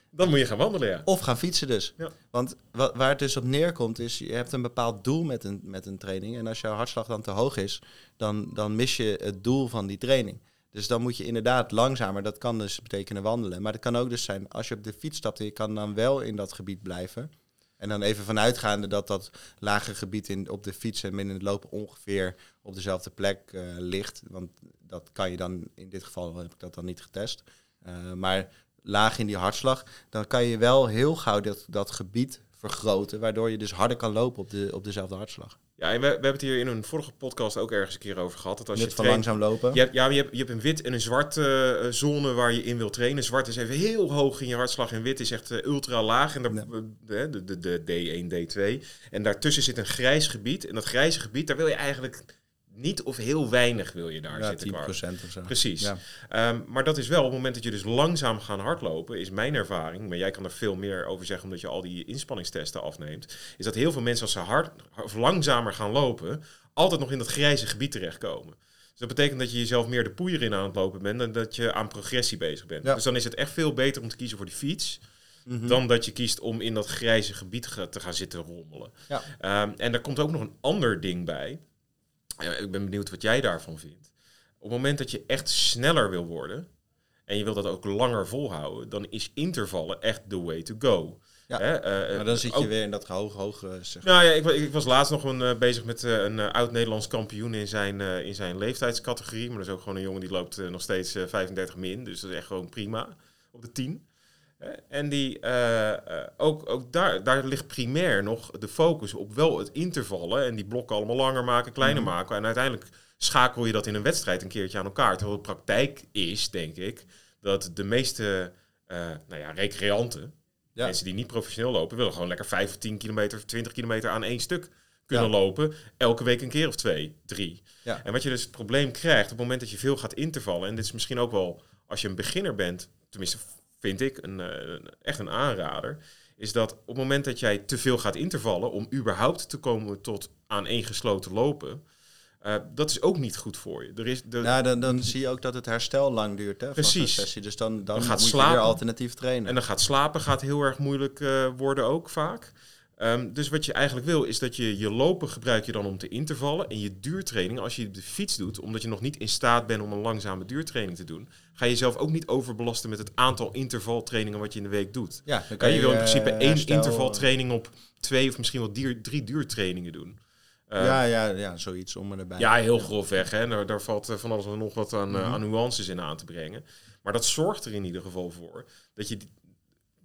dan moet je gaan wandelen, ja. Of gaan fietsen dus. Ja. Want wa- waar het dus op neerkomt is, je hebt een bepaald doel met een, met een training. En als jouw hartslag dan te hoog is, dan, dan mis je het doel van die training. Dus dan moet je inderdaad langzamer, dat kan dus betekenen wandelen. Maar dat kan ook dus zijn, als je op de fiets stapt en je kan dan wel in dat gebied blijven. En dan even vanuitgaande dat dat lage gebied in, op de fiets en binnen het lopen ongeveer op dezelfde plek eh, ligt. Want dat kan je dan, in dit geval heb ik dat dan niet getest. Eh, maar laag in die hartslag, dan kan je wel heel gauw dat, dat gebied vergroten, waardoor je dus harder kan lopen op, de, op dezelfde hartslag. Ja, en we, we hebben het hier in een vorige podcast ook ergens een keer over gehad. Dat als Net je van traint, langzaam lopen. je hebt, ja, je hebt, je hebt een wit en een zwart eh, zone waar je in wil trainen. Zwart is even heel hoog in je hartslag en wit is echt ultra laag. En daar, Ja. de, de, de, de D1, D2. En daartussen zit een grijs gebied. En dat grijze gebied, daar wil je eigenlijk niet of heel weinig wil je daar ja, zitten. 10% qua- of zo. Precies. Ja. Ehm, maar dat is wel op het moment dat je dus langzaam gaan hardlopen, is mijn ervaring, maar jij kan er veel meer over zeggen omdat je al die inspanningstesten afneemt, is dat heel veel mensen als ze hard of langzamer gaan lopen, altijd nog in dat grijze gebied terechtkomen. Dus dat betekent dat je jezelf meer de poeier in aan het lopen bent dan dat je aan progressie bezig bent. Ja. Dus dan is het echt veel beter om te kiezen voor die fiets, Mhm. dan dat je kiest om in dat grijze gebied te gaan zitten rommelen. Ja. Ehm, en daar komt ook nog een ander ding bij. Ja, ik ben benieuwd wat jij daarvan vindt. Op het moment dat je echt sneller wil worden en je wil dat ook langer volhouden, dan is intervallen echt the way to go. Ja. Hè, eh, maar dan zit je ook- weer in dat hoog, hoge... Zeg. nou ja, ik, ik was laatst nog een, eh, bezig met eh, een eh, oud-Nederlands kampioen in zijn, eh, in zijn leeftijdscategorie. Maar dat is ook gewoon een jongen die loopt eh, nog steeds eh, 35 min. Dus dat is echt gewoon prima op de 10. En die, eh, eh, ook, ook daar, daar ligt primair nog de focus op wel het intervallen. En die blokken allemaal langer maken, kleiner Mhm. maken. En uiteindelijk schakel je dat in een wedstrijd een keertje aan elkaar. Terwijl de praktijk is, denk ik, dat de meeste eh, nou ja, recreanten Ja. Mensen die niet professioneel lopen, willen gewoon lekker 5 of 10 kilometer of 20 kilometer aan één stuk kunnen Ja. lopen. Elke week een keer of twee, drie. Ja. En wat je dus het probleem krijgt op het moment dat je veel gaat intervallen, en dit is misschien ook wel als je een beginner bent, tenminste vind ik een, eh, een- echt een aanrader, is dat op het moment dat jij te veel gaat intervallen om überhaupt te komen tot aaneengesloten lopen, eh, dat is ook niet goed voor je. Er is de, Ja, dan, dan zie je ook dat het herstel lang duurt hè, Precies. sessie. Dus dan, dan, Dan gaat moet je slapen. weer alternatief trainen. En dan gaat slapen gaat heel erg moeilijk eh, worden ook vaak. Ehm, dus wat je eigenlijk wil, is dat je je lopen gebruik je dan om te intervallen. En je duurtraining, als je de fiets doet, omdat je nog niet in staat bent om een langzame duurtraining te doen, ga je jezelf ook niet overbelasten met het aantal intervaltrainingen wat je in de week doet. ja, dan Kan je, wil in eh, principe één herstel- intervaltraining op twee of misschien wel drie duurtrainingen doen. Eh, ja, ja, ja, zoiets om erbij. ja, heel grofweg. Hè. Daar, daar valt eh, van alles en nog wat aan, eh, Mhm. aan nuances in aan te brengen. Maar dat zorgt er in ieder geval voor dat je,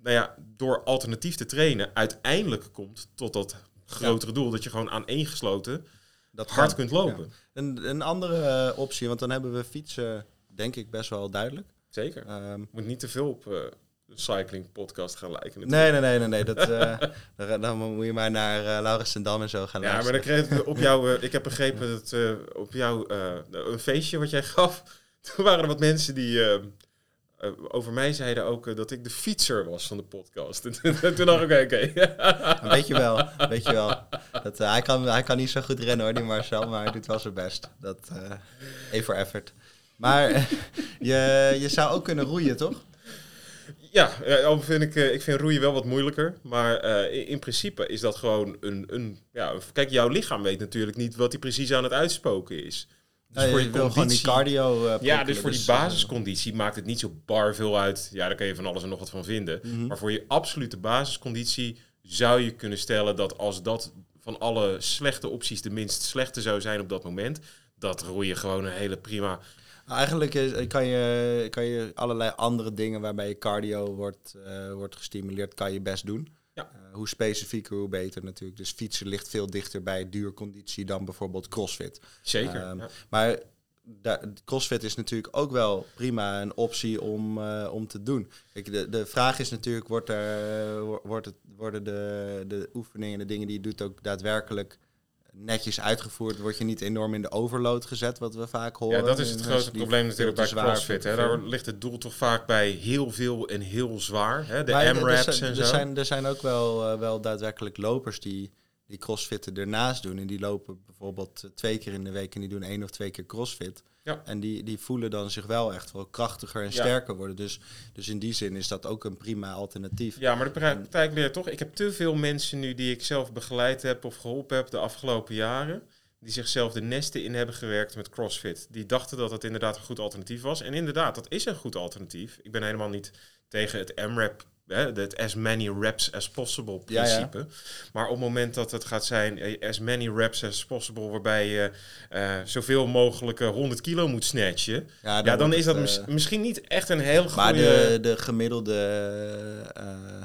nou ja, door alternatief te trainen, uiteindelijk komt tot dat grotere doel. Dat je gewoon aaneengesloten dat hard kan. kunt lopen. Een, een andere eh, optie, want dan hebben we fietsen, denk ik, best wel duidelijk. Zeker. Ehm, Moet niet te veel op de cycling podcast gaan lijken. nee, nee, nee, nee, nee. Dat, eh, dan, dan moet je maar naar eh Laurens en Dam en zo gaan Ja, maar dan kreeg ik op jou, ik heb begrepen dat op jou een feestje wat jij gaf, toen waren er wat mensen die eh, over mij zeiden ook eh, dat ik de fietser was van de podcast. En toen dacht ik, oké, oké. Een beetje wel, weet je wel. Dat, eh, hij, kan, hij kan niet zo goed rennen hoor, die Marcel, maar hij doet wel zijn best. Dat, even voor effort. Maar je, je zou ook kunnen roeien, toch? Ja, al vind ik, ik vind roeien wel wat moeilijker. Maar in, in principe is dat gewoon een, een... Ja, kijk, jouw lichaam weet natuurlijk niet wat hij precies aan het uitspoken is. Dus Ja, voor je je conditie- cardio eh, Ja, dus voor die eh, basisconditie maakt het niet zo bar veel uit. Ja, daar kan je van alles en nog wat van vinden. mhm. Maar voor je absolute basisconditie zou je kunnen stellen dat als dat van alle slechte opties de minst slechte zou zijn op dat moment, dat roeien gewoon een hele prima. Eigenlijk is, kan, je, kan je allerlei andere dingen waarbij je cardio wordt, eh, wordt gestimuleerd, kan je best doen. Ja. Eh, hoe specifieker, hoe beter natuurlijk. Dus fietsen ligt veel dichter bij duurconditie dan bijvoorbeeld crossfit. Zeker. Ehm, ja. Maar daar, crossfit is natuurlijk ook wel prima een optie om, eh, om te doen. Kijk, de, de vraag is natuurlijk, wordt er, wo- wordt het, worden de, de oefeningen, de dingen die je doet ook daadwerkelijk netjes uitgevoerd? Word je niet enorm in de overload gezet, wat we vaak horen? Ja, dat is het Mensen grote probleem natuurlijk bij CrossFit. Hè. Daar ligt het doel toch vaak bij heel veel en heel zwaar. Hè. De er- er M-raps en er zo. Zijn, er zijn ook wel, eh, wel daadwerkelijk lopers die, die crossfitten ernaast doen. En die lopen bijvoorbeeld eh, twee keer in de week en die doen één of twee keer crossfit. Ja. En die, die voelen dan zich wel echt wel krachtiger en Ja. sterker worden. Dus, dus in die zin is dat ook een prima alternatief. Ja, maar de praktijk leert toch. Ik heb te veel mensen nu die ik zelf begeleid heb of geholpen heb de afgelopen jaren. Die zichzelf de nesten in hebben gewerkt met CrossFit. Die dachten dat het inderdaad een goed alternatief was. En inderdaad, dat is een goed alternatief. Ik ben helemaal niet tegen het M-rap, hè, het as many reps as possible Ja, ja. principe. Maar op het moment dat het gaat zijn eh, as many reps as possible, waarbij je eh, zoveel mogelijk eh, 100 kilo moet snatchen. Ja, dan, is dat mis- eh, misschien niet echt een heel goede... Maar de, de gemiddelde eh,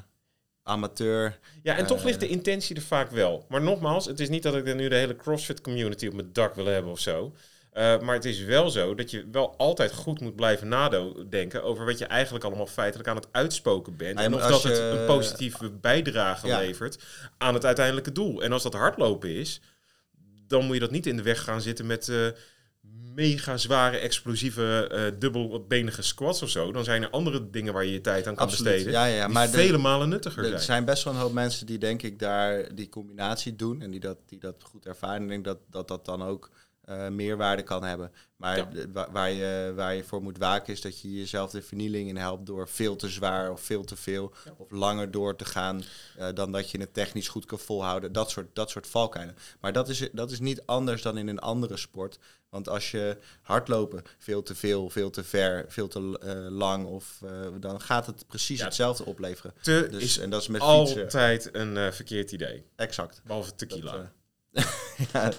amateur... Ja, en toch Eh. ligt de intentie er vaak wel. Maar nogmaals, het is niet dat ik er nu de hele CrossFit community op mijn dak wil hebben of zo. Eh, maar het is wel zo dat je wel altijd goed moet blijven nadenken over wat je eigenlijk allemaal feitelijk aan het uitspoken bent. En of dat het een positieve bijdrage Ja. levert aan het uiteindelijke doel. En als dat hardlopen is, dan moet je dat niet in de weg gaan zitten met eh, mega zware, explosieve, eh dubbelbenige squats of zo. Dan zijn er andere dingen waar je je tijd aan kan Absoluut. besteden. Ja, ja, die maar de- vele malen nuttiger Er zijn. zijn best wel een hoop mensen die denk ik daar die combinatie doen en die dat, die dat goed ervaren. Ik denk dat dat, dat dan ook eh, meerwaarde kan hebben. Maar Ja. waar, je, waar je voor moet waken is dat je jezelf de vernieling in helpt door veel te zwaar of veel te veel Ja. of langer door te gaan eh, dan dat je het technisch goed kan volhouden. Dat soort, dat soort valkuilen. Maar dat is, dat is niet anders dan in een andere sport. Want als je hardlopen veel te veel, veel te ver, veel te eh, lang, of, dan gaat het precies Ja. hetzelfde opleveren. Te Dus, is en dat is met fietsen. altijd een verkeerd idee. Exact. Behalve tequila. Dat, eh, ja,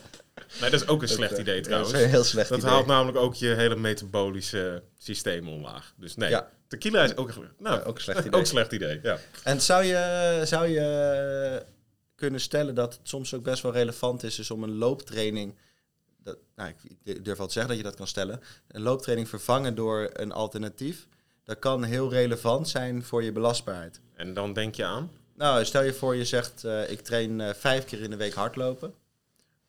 nee, dat is ook een dat, slecht eh, idee Dat trouwens. is een heel slecht Dat idee. haalt namelijk ook je hele metabolische systeem omlaag. Dus nee, Ja. tequila is ook, nou, Ja, ook een slecht idee. ook slecht idee. Ja. En zou je, zou je kunnen stellen dat het soms ook best wel relevant is, dus om een looptraining, dat, nou, ik- durf wel te zeggen dat je dat kan stellen, een looptraining vervangen door een alternatief, dat kan heel relevant zijn voor je belastbaarheid. En dan denk je aan? Nou, stel je voor je zegt, uh, ik train uh, vijf keer in de week hardlopen.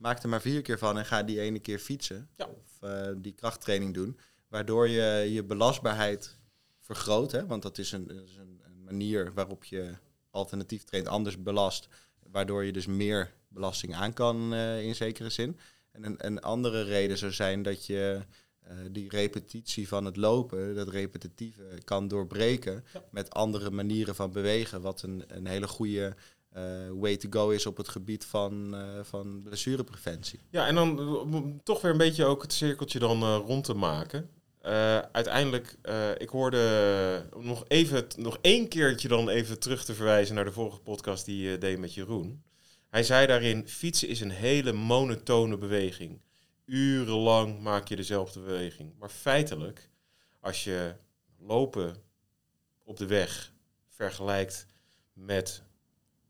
Maak er maar vier keer van en ga die ene keer fietsen. Ja. Of uh, die krachttraining doen. Waardoor je je belastbaarheid vergroot. Hè? Want dat is, een, dat is een, een, manier waarop je alternatief traint anders belast. Waardoor je dus meer belasting aan kan in zekere zin. En een, een andere reden zou zijn dat je uh, die repetitie van het lopen, dat repetitieve, kan doorbreken ja. met andere manieren van bewegen. Wat een, een hele goede way to go is op het gebied van, uh, van blessurepreventie. Ja, en dan om toch weer een beetje ook het cirkeltje dan rond te maken. uiteindelijk, ik hoorde nog even, nog één keertje dan even terug te verwijzen naar de vorige podcast die je deed met Jeroen. Hij zei daarin, fietsen is een hele monotone beweging urenlang maak je dezelfde beweging. Maar feitelijk, als je lopen op de weg vergelijkt met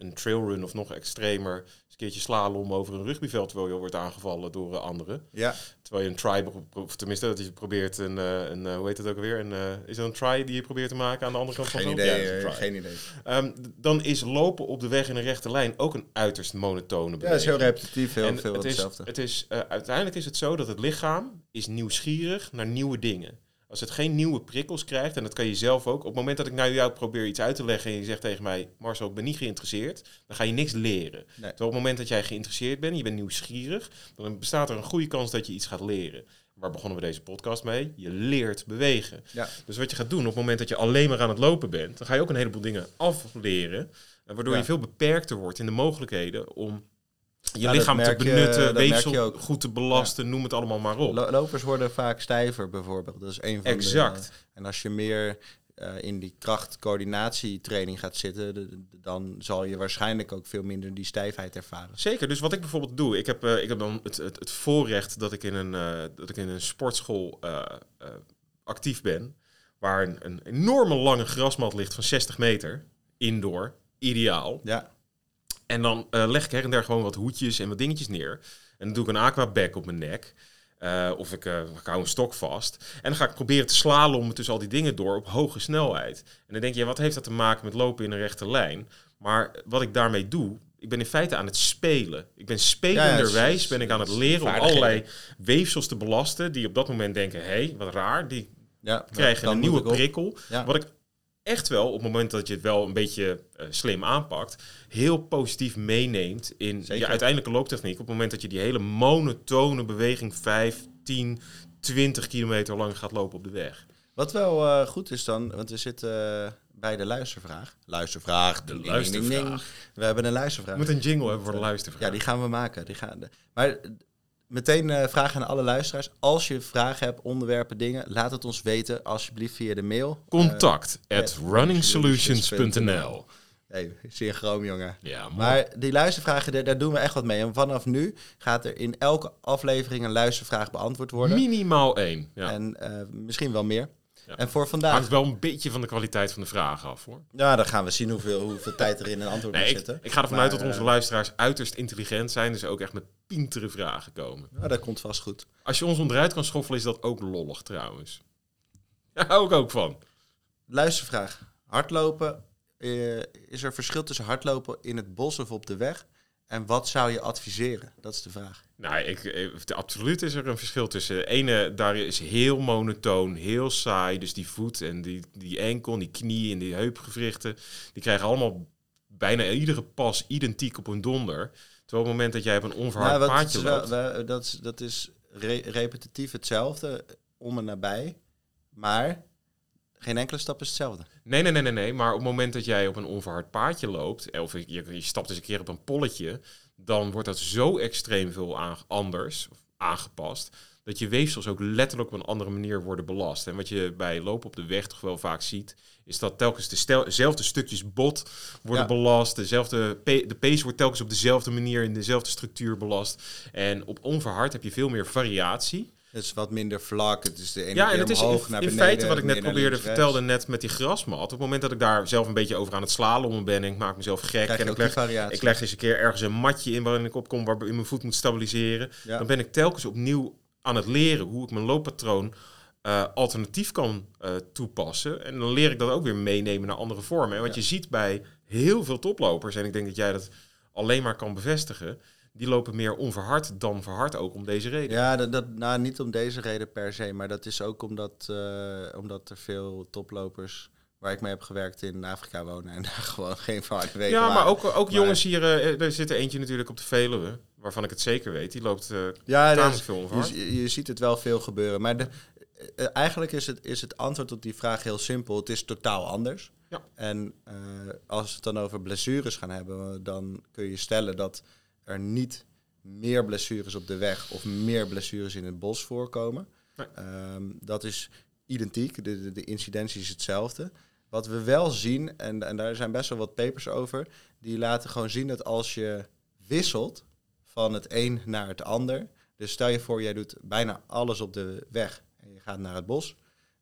een trailrun of nog extremer, eens een keertje slalom over een rugbyveld terwijl je wordt aangevallen door anderen. Ja. Terwijl je een try, of tenminste dat je probeert een, een, hoe heet het ook alweer, een, is dat een try die je probeert te maken aan de andere kant geen van het idee, ja, Geen idee. Um, dan is lopen op de weg in een rechte lijn ook een uiterst monotone beweging. Ja, is heel repetitief, heel en veel het is. Het is, uh, uiteindelijk is het zo dat het lichaam is nieuwsgierig naar nieuwe dingen. Als het geen nieuwe prikkels krijgt, en dat kan je zelf ook. Op het moment dat ik naar jou probeer iets uit te leggen en je zegt tegen mij, Marcel, ik ben niet geïnteresseerd, dan ga je niks leren. Nee. Terwijl op het moment dat jij geïnteresseerd bent, je bent nieuwsgierig, dan bestaat er een goede kans dat je iets gaat leren. Waar begonnen we deze podcast mee? Je leert bewegen. Ja. Dus wat je gaat doen op het moment dat je alleen maar aan het lopen bent, dan ga je ook een heleboel dingen afleren. Waardoor Ja. je veel beperkter wordt in de mogelijkheden om je lichaam te je- benutten, weefsel je ook. goed te belasten, noem het allemaal maar op. Lo- lopers worden vaak stijver bijvoorbeeld. Dat is een van Exact. de... En als je meer eh, in die krachtcoördinatietraining gaat zitten, de- de- dan zal je waarschijnlijk ook veel minder die stijfheid ervaren. Zeker, dus wat ik bijvoorbeeld doe, ik heb, eh, ik heb dan het, het, het voorrecht dat ik in een, eh, dat ik in een sportschool actief ben, waar een, een enorme lange grasmat ligt van 60 meter, indoor, ideaal. Ja, En dan eh, leg ik her en der gewoon wat hoedjes en wat dingetjes neer. En dan doe ik een aquabag op mijn nek. Eh, of ik, ik hou een stok vast. En dan ga ik proberen te slalommen tussen al die dingen door op hoge snelheid. En dan denk je, wat heeft dat te maken met lopen in een rechte lijn? Maar wat ik daarmee doe, ik ben in feite aan het spelen. Ik ben spelenderwijs, ben ik aan het leren om allerlei weefsels te belasten. Die op dat moment denken, hé, hey, wat raar. Die ja krijgen een nieuwe prikkel. Ja. Wat ik echt wel, op het moment dat je het wel een beetje eh, slim aanpakt, heel positief meeneemt in je uiteindelijke looptechniek. Op het moment dat je die hele monotone beweging 5, 10, 20 kilometer lang gaat lopen op de weg. Wat wel eh, goed is dan, want we zitten eh, bij de luistervraag. Luistervraag. De ding, ding, ding, ding. luistervraag. We hebben een luistervraag. Je moet een jingle hebben voor de luistervraag. Ja, die gaan we maken. Die gaan, maar meteen eh vragen aan alle luisteraars. Als je vragen hebt, onderwerpen, dingen, laat het ons weten alsjeblieft via de mail. Contact Eh, at runningsolutions.nl. hey, synchroon jongen. Ja, mooi. Maar die luistervragen, daar, daar doen we echt wat mee. En vanaf nu gaat er in elke aflevering een luistervraag beantwoord worden. Minimaal één. Ja. En eh, misschien wel meer. Ja. En voor vandaag, Hangt wel een beetje van de kwaliteit van de vragen af hoor. ja, dan gaan we zien hoeveel, hoeveel tijd er in een antwoord Nee, ik, zitten. ik ga ervan Maar, uit dat onze eh, luisteraars uiterst intelligent zijn. Dus ook echt met pintere vragen komen. Nou, dat komt vast goed. Als je ons onderuit kan schoffelen, is dat ook lollig trouwens. Daar hou ik ook van. Luistervraag. Hardlopen. eh, is er verschil tussen hardlopen in het bos of op de weg? En wat zou je adviseren? Dat is de vraag. Nou, ik, eh, absoluut is er een verschil tussen. De ene, daar is heel monotoon, heel saai. Dus die voet en die, die enkel, die knie en die heupgewrichten... die krijgen allemaal bijna iedere pas identiek op een donder. Terwijl op het moment dat jij op een onverhard Nou, paadje is wel- loopt... wel- dat, is, dat is re- repetitief hetzelfde, om en nabij. Maar geen enkele stap is hetzelfde. Nee, nee, nee, nee, nee. Maar op het moment dat jij op een onverhard paadje loopt, of je, je stapt eens een keer op een polletje, dan wordt dat zo extreem veel aan, anders, of aangepast, dat je weefsels ook letterlijk op een andere manier worden belast. En wat je bij lopen op de weg toch wel vaak ziet, is dat telkens dezelfde stukjes bot worden Ja. belast, dezelfde pe- de pees wordt telkens op dezelfde manier in dezelfde structuur belast. En op onverhard heb je veel meer variatie. Het is wat minder vlak. Het is de ene Ja, en keer het is omhoog, in, naar in beneden, feite wat ik net probeerde vertelde net met die grasmat. Op het moment dat ik daar zelf een beetje over aan het slalommen ben en ik maak mezelf gek en ik leg, ik leg eens een keer ergens een matje in waarin ik opkom waarin mijn voet moet stabiliseren. Ja. Dan ben ik telkens opnieuw aan het leren hoe ik mijn looppatroon eh, alternatief kan eh, toepassen. En dan leer ik dat ook weer meenemen naar andere vormen. En wat je ziet bij heel veel toplopers, en ik denk dat jij dat alleen maar kan bevestigen, die lopen meer onverhard dan verhard ook om deze reden. Ja, dat, dat, nou, niet om deze reden per se, maar dat is ook omdat, uh, omdat er veel toplopers waar ik mee heb gewerkt in Afrika wonen en daar gewoon geen verharde wegen Ja, maar ook, ook jongens hier, uh, er zit er eentje natuurlijk op de Veluwe, waarvan ik het zeker weet, die loopt uh, ja, veel onverhard. Je, je, ziet het wel veel gebeuren, maar de, eigenlijk is het, is het antwoord op die vraag heel simpel. Het is totaal anders. Ja. En als we het dan over blessures gaan hebben, dan kun je stellen dat er niet meer blessures op de weg of meer blessures in het bos voorkomen. Ehm, dat is identiek, de, de, de, incidentie is hetzelfde. Wat we wel zien, en, en daar zijn best wel wat papers over, die laten gewoon zien dat als je wisselt van het een naar het ander, dus stel je voor, jij doet bijna alles op de weg en je gaat naar het bos,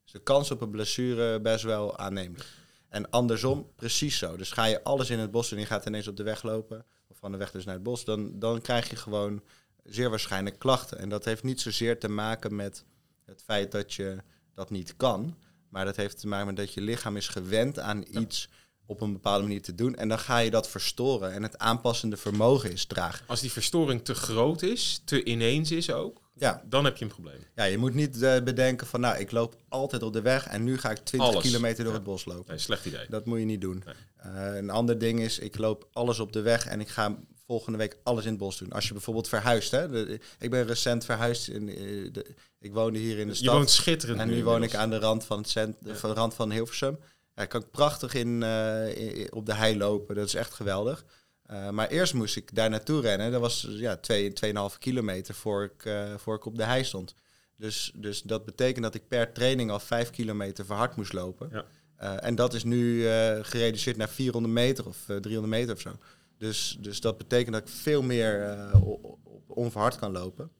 is de kans op een blessure best wel aannemelijk. En andersom, precies zo. Dus ga je alles in het bos en je gaat ineens op de weg lopen, van de weg dus naar het bos, dan, dan krijg je gewoon zeer waarschijnlijk klachten. En dat heeft niet zozeer te maken met het feit dat je dat niet kan, maar dat heeft te maken met dat je lichaam is gewend aan iets op een bepaalde manier te doen. En dan ga je dat verstoren. En het aanpassende vermogen is traag. Als die verstoring te groot is, te ineens is ook, ja. dan heb je een probleem. Ja, je moet niet uh, bedenken van, nou, ik loop altijd op de weg en nu ga ik 20 kilometer door het bos lopen. Nee, slecht idee. Dat moet je niet doen. Uh, een ander ding is, ik loop alles op de weg en ik ga volgende week alles in het bos doen. Als je bijvoorbeeld verhuist. Hè? ik ben recent verhuisd. In, eh, de, ik woonde hier in de stad. Je woont schitterend. En nu woon ik aan de rand van, het cent, van de rand van Hilversum. Ja, kan ik prachtig in, uh, op de hei lopen. Dat is echt geweldig. Uh, maar eerst moest ik daar naartoe rennen. Dat was ja, 2,5 kilometer voor ik, uh, voor ik op de hei stond. Dus, dus dat betekent dat ik per training al 5 kilometer verhard moest lopen. Ja. Uh, en dat is nu gereduceerd naar 400 meter of 300 meter of zo. Dus, dus dat betekent dat ik veel meer onverhard kan lopen.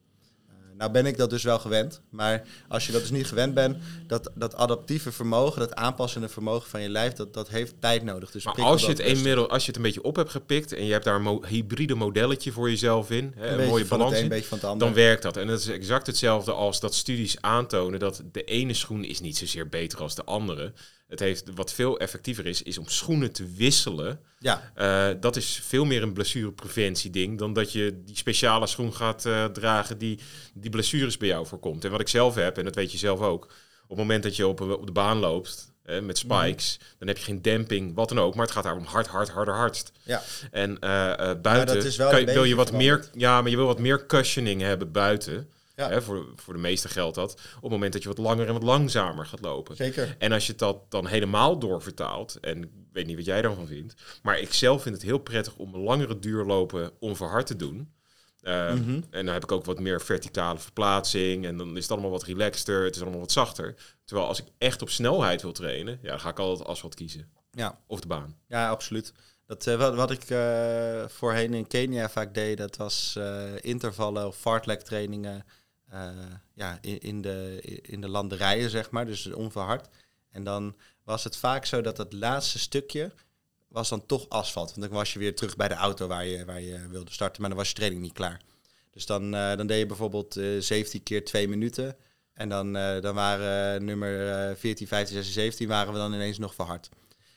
Nou ben ik dat dus wel gewend. Maar als je dat dus niet gewend bent, dat, dat adaptieve vermogen, dat aanpassende vermogen van je lijf, dat, dat heeft tijd nodig. Dus maar als je, het inmiddels, als je het een beetje op hebt gepikt en je hebt daar een hybride modelletje voor jezelf in, hè, een, mooie balans in, dan werkt dat. En dat is exact hetzelfde als dat studies aantonen dat de ene schoen is niet zozeer beter als de andere. Het heeft, wat veel effectiever is, is om schoenen te wisselen. Ja. Uh, dat is veel meer een blessurepreventie ding dan dat je die speciale schoen gaat uh, dragen die die blessures bij jou voorkomt. En wat ik zelf heb, en dat weet je zelf ook, op het moment dat je op, op de baan loopt met spikes, mhm. dan heb je geen demping, wat dan ook, maar het gaat daarom hard, hard, harder, hardst. Ja. En uh, buiten kan je, wil je wat meer, ja, maar je wil wat meer cushioning hebben buiten. Ja. Hè, voor, voor de meeste geldt dat. Op het moment dat je wat langer en wat langzamer gaat lopen. Zeker. En als je dat dan helemaal doorvertaalt, en ik weet niet wat jij daarvan vindt, maar ik zelf vind het heel prettig om langere duurlopen onverhard te doen. Uh, En dan heb ik ook wat meer verticale verplaatsing. En dan is het allemaal wat relaxter. Het is allemaal wat zachter. Terwijl als ik echt op snelheid wil trainen, ja, dan ga ik altijd asfalt kiezen. Ja. Of de baan. Ja, absoluut. Dat, uh, wat, wat, ik uh, voorheen in Kenia vaak deed, dat was intervallen of fartlek trainingen ja, in, in, de, in de landerijen, zeg maar, dus onverhard. En dan was het vaak zo dat het laatste stukje was dan toch asfalt. Want dan was je weer terug bij de auto waar je, waar je wilde starten, maar dan was je training niet klaar. Dus dan, uh, dan deed je bijvoorbeeld uh, 17 keer 2 minuten. En dan, uh, dan waren nummer 14, 15, 16, 17 waren we dan ineens nog verhard.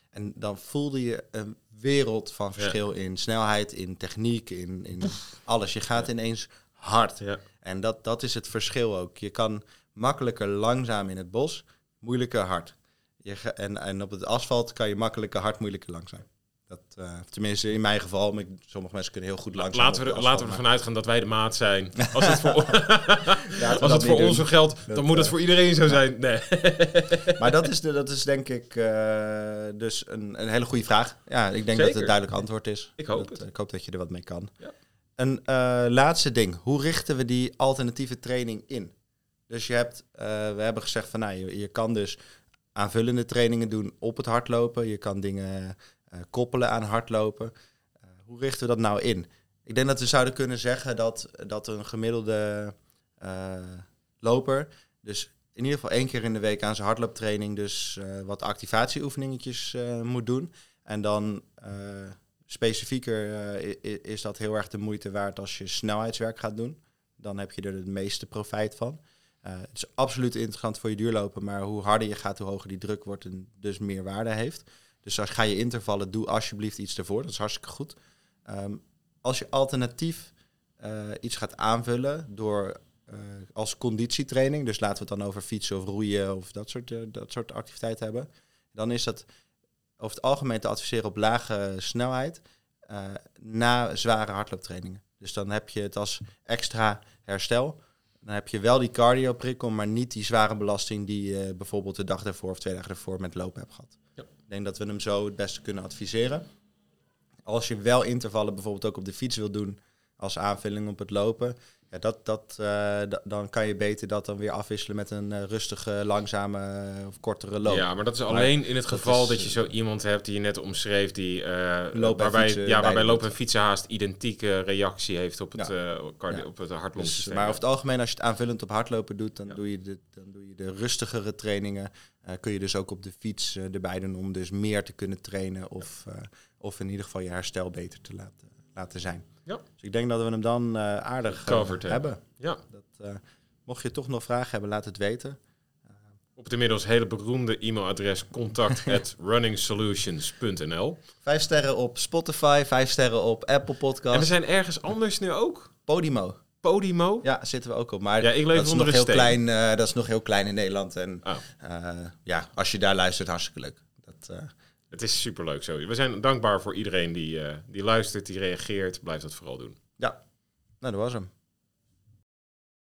En dan voelde je een wereld van verschil ja. in snelheid, in techniek, in, in alles. Je gaat ineens hard. Ja. En dat, dat is het verschil ook. Je kan makkelijker langzaam in het bos, moeilijker hard. Je en, en op het asfalt kan je makkelijker hard, moeilijker langzaam. Dat, uh, tenminste, in mijn geval, maar sommige mensen kunnen heel goed langzaam. Laten we, laten we ervan uitgaan dat wij de maat zijn. Als het voor, als het voor ons zo geldt, dan moet het voor iedereen zo zijn. Nee. maar dat is, de, dat is denk ik uh, dus een, een hele goede vraag. Ja, ik denk dat het duidelijk antwoord is. Ik hoop dat, het. Ik hoop dat je er wat mee kan. Ja. Een uh, laatste ding. Hoe richten we die alternatieve training in? Dus je hebt, uh, we hebben gezegd van nou, je, je, kan dus aanvullende trainingen doen op het hardlopen. Je kan dingen uh, koppelen aan hardlopen. hoe richten we dat nou in? Ik denk dat we zouden kunnen zeggen dat, dat een gemiddelde loper, dus in ieder geval één keer in de week aan zijn hardlooptraining, dus wat activatieoefeningetjes moet doen. En dan Specifieker uh, is dat heel erg de moeite waard als je snelheidswerk gaat doen. Dan heb je er het meeste profijt van. het is absoluut interessant voor je duurlopen, maar hoe harder je gaat, hoe hoger die druk wordt en dus meer waarde heeft. Dus als ga je intervallen, doe alsjeblieft iets ervoor. Dat is hartstikke goed. Ehm, als je alternatief iets gaat aanvullen door als conditietraining, dus laten we het dan over fietsen of roeien of dat soort, dat soort activiteiten hebben, dan is dat over het algemeen te adviseren op lage snelheid na zware hardlooptrainingen. Dus dan heb je het als extra herstel. Dan heb je wel die cardio-prikkel, maar niet die zware belasting die je bijvoorbeeld de dag daarvoor of twee dagen ervoor met lopen hebt gehad. Ja. Ik denk dat we hem zo het beste kunnen adviseren. Als je wel intervallen bijvoorbeeld ook op de fiets wil doen als aanvulling op het lopen, ja, dat, dat, uh, dan kan je beter dat dan weer afwisselen met een uh, rustige, langzame uh, of kortere loop. Ja, maar dat is alleen in het geval dat, is, dat, je zo iemand hebt die je net omschreef, die waarbij, fietsen, ja, waarbij lopen en fietsen haast identieke reactie heeft op het, ja. cardio, ja. op het hartlopen. maar over het algemeen, als je het aanvullend op hardlopen doet, dan, doe, je de, dan doe je de rustigere trainingen. kun je dus ook op de fiets erbij doen om dus meer te kunnen trainen of, of in ieder geval je herstel beter te laten, laten zijn. Ja. Dus ik denk dat we hem dan uh, aardig uh, hebben. Ja. Dat, uh, mocht je toch nog vragen hebben, laat het weten. Op het inmiddels hele beroemde e-mailadres contact at runningsolutions.nl. Vijf sterren op Spotify, vijf sterren op Apple Podcast. En we zijn ergens anders nu ook? Podimo. Podimo? Ja, zitten we ook op. Maar ja, ik leef dat, is nog heel klein, uh, dat is nog heel klein in Nederland. En oh. uh, ja, als je daar luistert, hartstikke leuk. Dat, uh, het is superleuk zo. We zijn dankbaar voor iedereen die, uh, die luistert, die reageert. Blijf dat vooral doen. Ja, nou dat was hem.